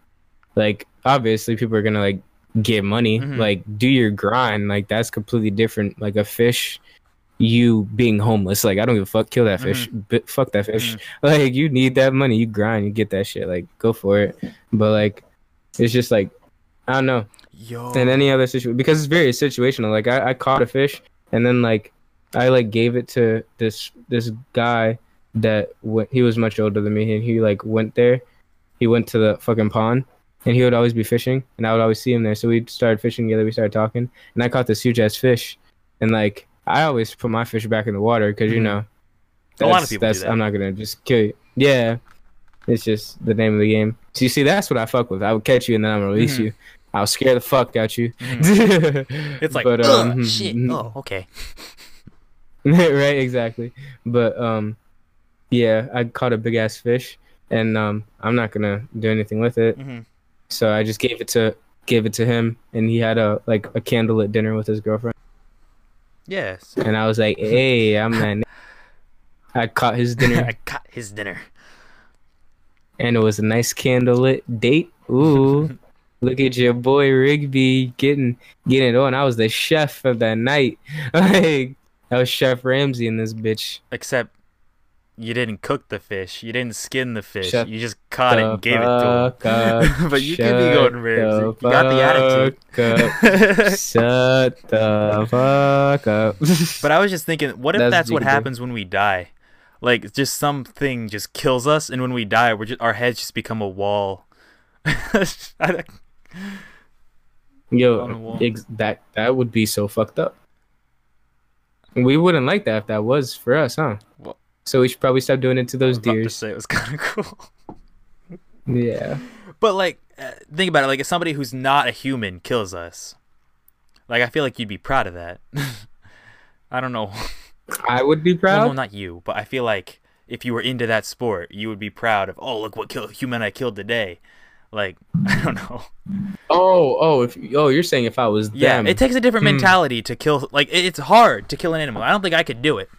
like obviously people are gonna like get money. Mhm. Like do your grind. Like that's completely different. Like a fish, you being homeless. Like I don't give a fuck. Kill that fish. But fuck that fish. Like you need that money. You grind. You get that shit. Like go for it. But like, it's just like I don't know. Yo. In any other situation, because it's very situational. Like I, I caught a fish and then like I like gave it to this this guy that went, he was much older than me and he like went there. He went to the fucking pond and he would always be fishing and I would always see him there. So we started fishing together. We started talking and I caught this huge ass fish and like I always put my fish back in the water because you Mhm. know A lot of that's- people do that's- that. I'm not gonna just kill you. Yeah, it's just the name of the game. So you see, that's what I fuck with. I would catch you and then I'm gonna release Mhm. you. I'll scare the fuck out you. Mhm. It's like, But, um, shit. Oh, okay. right, exactly. But um, yeah, I caught a big ass fish, and um, I'm not gonna do anything with it. So I just gave it to gave it to him, and he had a like a candlelit dinner with his girlfriend, Yes. and I was like, hey, I'm that. I caught his dinner, I caught his dinner. and it was a nice candlelit date. Ooh. Look at your boy Rigby getting getting it on. I was the chef of that night. Like I was Chef Ramsay in this bitch. Except you didn't cook the fish. You didn't skin the fish. Shut you just caught it and gave it to him. but you could be going Ramsay. You got the attitude. Shut the fuck up. But I was just thinking, what if That's that's, what happens when we die? Like, just something just kills us, and when we die, we're just our heads just become a wall. I- on a Yo, wall. ex- that that would be so fucked up. We wouldn't like that if that was for us, huh? Well- so we should probably stop doing it to I those about to deers. say it was kind of cool. Yeah. But like, uh, think about it. Like, if somebody who's not a human kills us, like I feel like you'd be proud of that. I don't know. I would be Well, proud. no, not you, but I feel like if you were into that sport, you would be proud of. Oh, look what kill human I killed today. Like, I don't know. Oh, oh, if oh, you're saying if I was Yeah, them. it takes a different Hmm. mentality to kill. Like, it's hard to kill an animal. I don't think I could do it,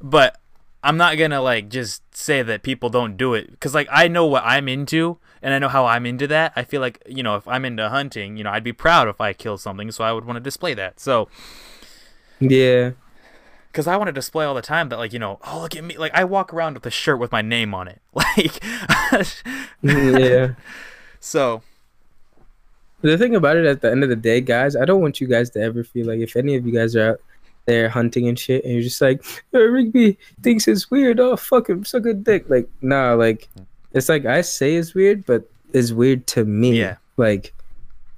but I'm not gonna like just say that people don't do it because like I know what I'm into and I know how I'm into that. I feel like you know if I'm into hunting, you know, I'd be proud if I kill something, so I would want to display that. So yeah. because I want to display all the time that like you know, oh look at me, like I walk around with a shirt with my name on it, like. Mm, yeah. so The thing about it, at the end of the day, guys, I don't want you guys to ever feel like if any of you guys are out there hunting and shit, and you're just like, Rigby thinks it's weird. Oh, fuck him, suck a dick. Like, nah, like, it's like I say it's weird, but it's weird to me. Yeah. Like,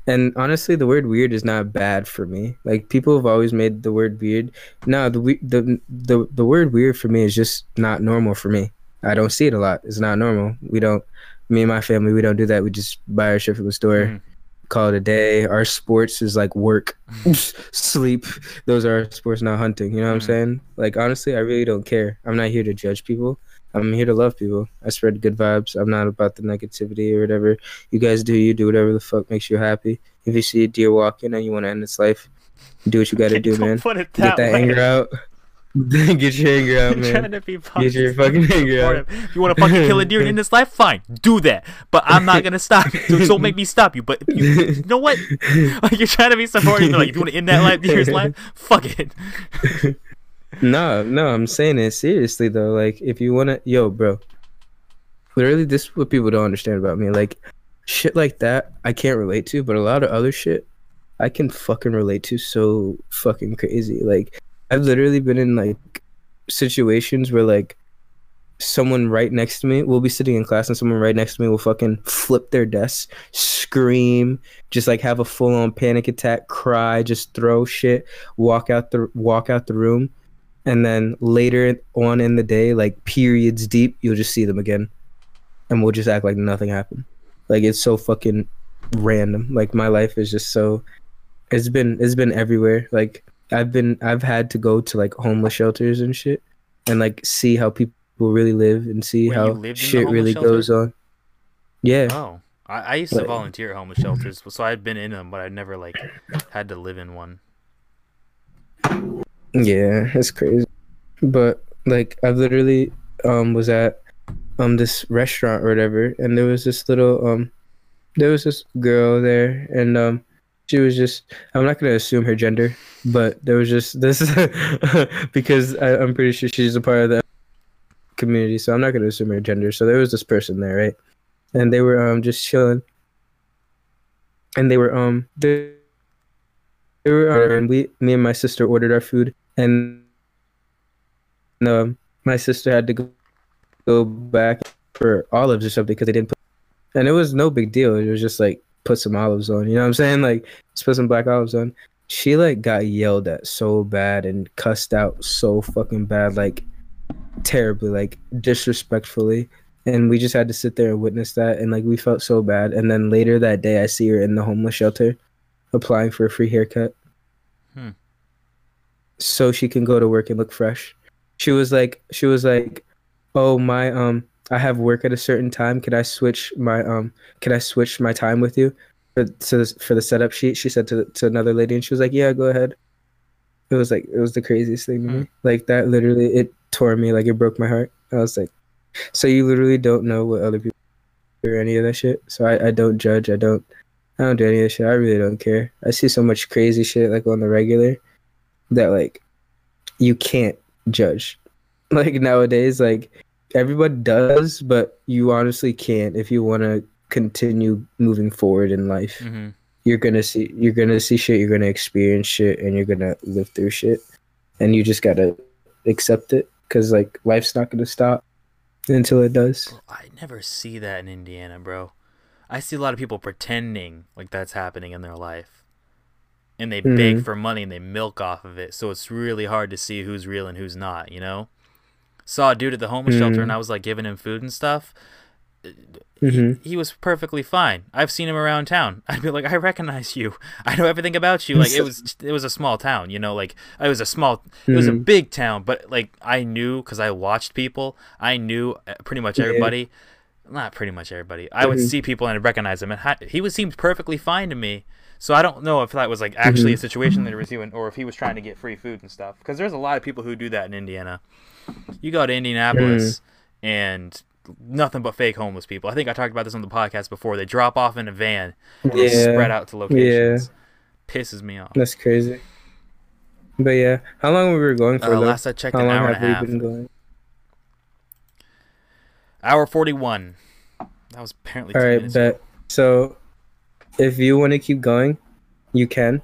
and honestly, the word weird is not bad for me. Like, people have always made the word weird. No, the the the the word weird for me is just not normal for me. I don't see it a lot. It's not normal. We don't. Me and my family, we don't do that. We just buy our shit from the store Mhm. Call it a day. Our sports is like work, sleep. Those are our sports, not hunting. You know what I'm Mhm. saying? Like honestly, I really don't care. I'm not here to judge people. I'm here to love people. I spread good vibes. I'm not about the negativity or whatever. You guys do you do whatever the fuck makes you happy. If you see a deer walking and you want to end its life, do what you got to do, man. It Get that that way. anger out. Get your anger out, I'm trying man. to be Get your fucking anger out. If you want to fucking kill a deer in this life, fine, do that. But I'm not gonna stop you. So don't make me stop you. But you, you know what? Like you're trying to be supportive. Like if you want to end that life, deer's life, fuck it. No, no, I'm saying it seriously though. Like, if you wanna, yo, bro, literally, this is what people don't understand about me. Like, shit like that, I can't relate to, but a lot of other shit, I can fucking relate to so fucking crazy. Like, I've literally been in like situations where like someone right next to me will be sitting in class and someone right next to me will fucking flip their desk, scream, just like have a full on panic attack, cry, just throw shit, walk out the walk out the room and then later on in the day, like periods deep, you'll just see them again, and we'll just act like nothing happened. Like it's so fucking random. Like my life is just so. It's been it's been everywhere. Like I've been I've had to go to like homeless shelters and shit, and like see how people really live and see Wait, how lived in the shit really shelter? goes on. Yeah, Oh, I, I used to volunteer at homeless shelters, so I'd been in them, but I never like had to live in one. Yeah, it's crazy. But like I literally um was at um this restaurant or whatever and there was this little um there was this girl there and um she was just I'm not gonna assume her gender, but there was just this because I, I'm pretty sure she's a part of the community, so I'm not gonna assume her gender. So there was this person there, right? And they were um just chilling, and they were um they, they were and we me and my sister ordered our food, and um my sister had to go, go back for olives or something because they didn't put, and it was no big deal. It was just like put some olives on. You know what I'm saying? Like just put some black olives on. She like got yelled at so bad and cussed out so fucking bad, like terribly, like disrespectfully. And we just had to sit there and witness that, and like we felt so bad. And then later that day, I see her in the homeless shelter, applying for a free haircut, Hmm. so she can go to work and look fresh. She was like, she was like, oh my um, I have work at a certain time. Can I switch my um, can I switch my time with you for to this, for the setup sheet? She said to to another lady, and she was like, yeah, go ahead. It was like it was the craziest thing to me. Like that literally, it tore me. Like it broke my heart. I was like, so you literally don't know what other people do or any of that shit. So I, I don't judge. I don't I don't do any of that shit. I really don't care. I see so much crazy shit like on the regular that like you can't judge. Like nowadays, like everybody does, but you honestly can't if you want to continue moving forward in life. hmm You're gonna see you're gonna see shit. You're gonna experience shit, and you're gonna live through shit, and you just gotta accept it because like life's not gonna stop until it does. I never see that in Indiana, bro. I see a lot of people pretending like that's happening in their life. And they beg Mhm. for money and they milk off of it. So it's really hard to see who's real and who's not, you know? Saw a dude at the homeless shelter and Mhm. I was like giving him food and stuff. hmm He was perfectly fine. I've seen him around town. I'd be like, I recognize you. I know everything about you. Like it was, it was a small town, you know. Like it was a small, it was a Mhm. big town, but like I knew because I watched people. I knew uh, pretty much Yeah. everybody. Not pretty much everybody. I would Mhm. see people and I'd recognize him, and ha- he was seemed perfectly fine to me. So I don't know if that was like actually a situation that he was doing, or if he was trying to get free food and stuff. Because there's a lot of people who do that in Indiana. You go to Indianapolis and nothing but fake homeless people. I think I talked about this on the podcast before. They drop off in a van, and they Yeah, spread out to locations. Pisses me off. that's crazy. But yeah, how long were we were going for? Uh, last I checked, how an long hour and a we half. been going? Hour forty-one. That was apparently. All two right, minutes ago. So, if you want to keep going, you can.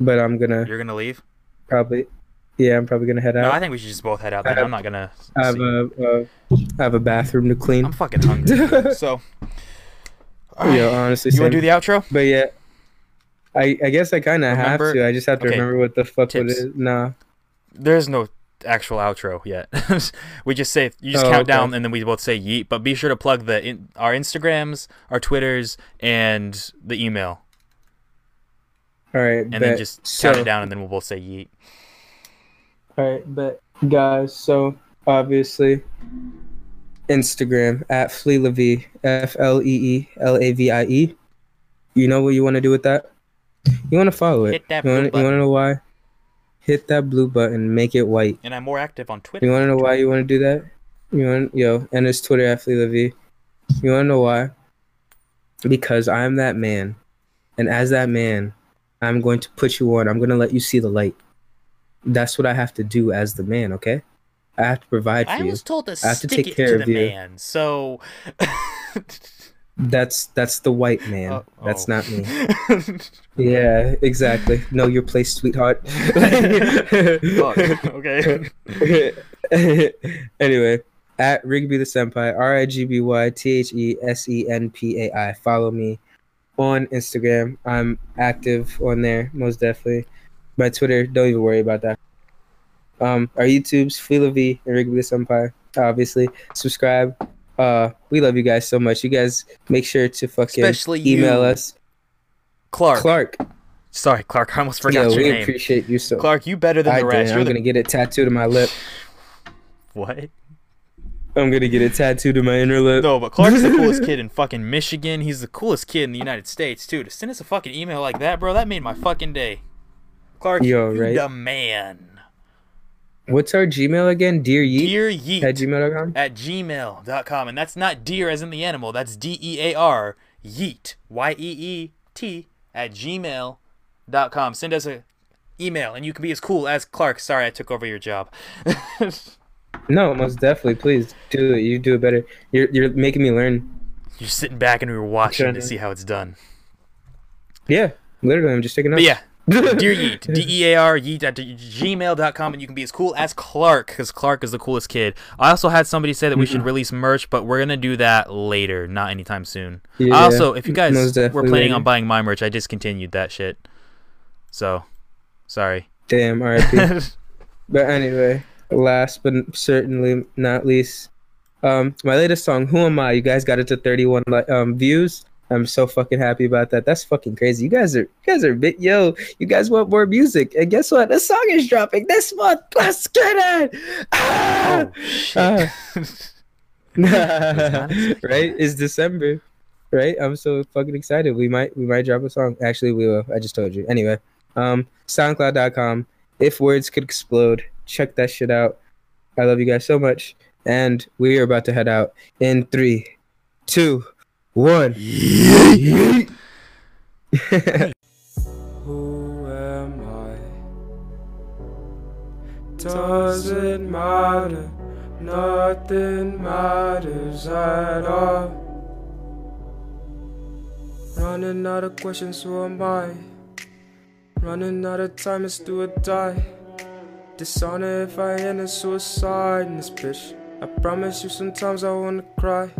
But I'm gonna You're gonna leave? probably, yeah, I'm probably gonna head out. No. I think we should just both head out. Then I'm not gonna. I have a, uh, I have a bathroom to clean. I'm fucking hungry. so. Yeah, honestly, You want to do the outro? But yeah, I I guess I kind of have to. I just have to okay, remember what the fuck it tips. is. Nah. There's no actual outro yet. we just say you just Oh, count okay. down and then we both say yeet. But be sure to plug the in, our Instagrams, our Twitters, and the email, All right, and bet. then just so, count it down, and then we'll both say yeet. All right, but guys, so obviously Instagram at Flea Fleelavie, F L E E L A V I E. You know what you want to do with that? You want to follow it. Hit that you blue want to button. know why? Hit that blue button, make it white. And I'm more active on Twitter. You want to know why you want to do that? You want yo, and it's Twitter at Fleelavie. You want to know why? Because I'm that man, and as that man, I'm going to put you on. I'm going to let you see the light. That's what I have to do as the man. Okay, I have to provide for I you. was told to I have to stick take it care to of the you. man, so. That's that's the white man. Uh, That's oh. not me. Yeah, exactly. Know your place, sweetheart. Okay. anyway, at Rigby the Senpai, R I G B Y T H E S E N P A I. Follow me on Instagram. I'm active on there, most definitely. My Twitter, don't even worry about that. Um, our YouTube's Fleelavie and Rigby Senpai, obviously. Subscribe. Uh, we love you guys so much. You guys make sure to fucking Especially email you. us. Clark. Clark. Sorry, Clark. I almost forgot Yo, your we name. appreciate you so. Clark, you better than I the rest. You're I'm the- gonna get it tattooed on my lip. What? I'm gonna get it tattooed on my inner lip. No, but Clark's the coolest kid in fucking Michigan. He's the coolest kid in the United States too. To send us a fucking email like that, bro, that made my fucking day. Clark, Yo, you right? the man. What's our Gmail again? Dear Yeet Dear at Yeet gmail.com. at gmail.com. And that's not deer as in the animal, that's D E A R, Yeet. Y E E T at gmail.com. Send us a email, and you can be as cool as Clark. Sorry, I took over your job. No, most definitely. Please do it. You do it better. You're you're making me learn. You're sitting back and we were watching to see how it's done. Yeah, literally. I'm just taking But notes. yeah, Dear Yeet, D E A R Yeet at gmail.com, and you can be as cool as Clark, because Clark is the coolest kid. I also had somebody say that we should release merch, but we're going to do that later, not anytime soon. Yeah, also, if you guys were planning later. on buying my merch, I discontinued that shit. So, sorry. Damn. R.I.P. But anyway, last but certainly not least, um, my latest song, "Who Am I?" You guys got it to 31 um views. I'm so fucking happy about that. That's fucking crazy. You guys are, you guys are bit yo. You guys want more music, and guess what? The song is dropping this month. Let's get it. Ah! oh, shit. Expecting right? It's December, right? I'm so fucking excited. We might, we might drop a song. Actually, we will. I just told you. Anyway, um, SoundCloud.com. If words could explode, check that shit out. I love you guys so much, and we are about to head out in three, two, one. Who am I? Doesn't matter, nothing matters at all. Running out of questions, who am I? Running out of time, it's do or die. Dishonor if I end in suicide in this bitch. I promise you, sometimes I wanna cry.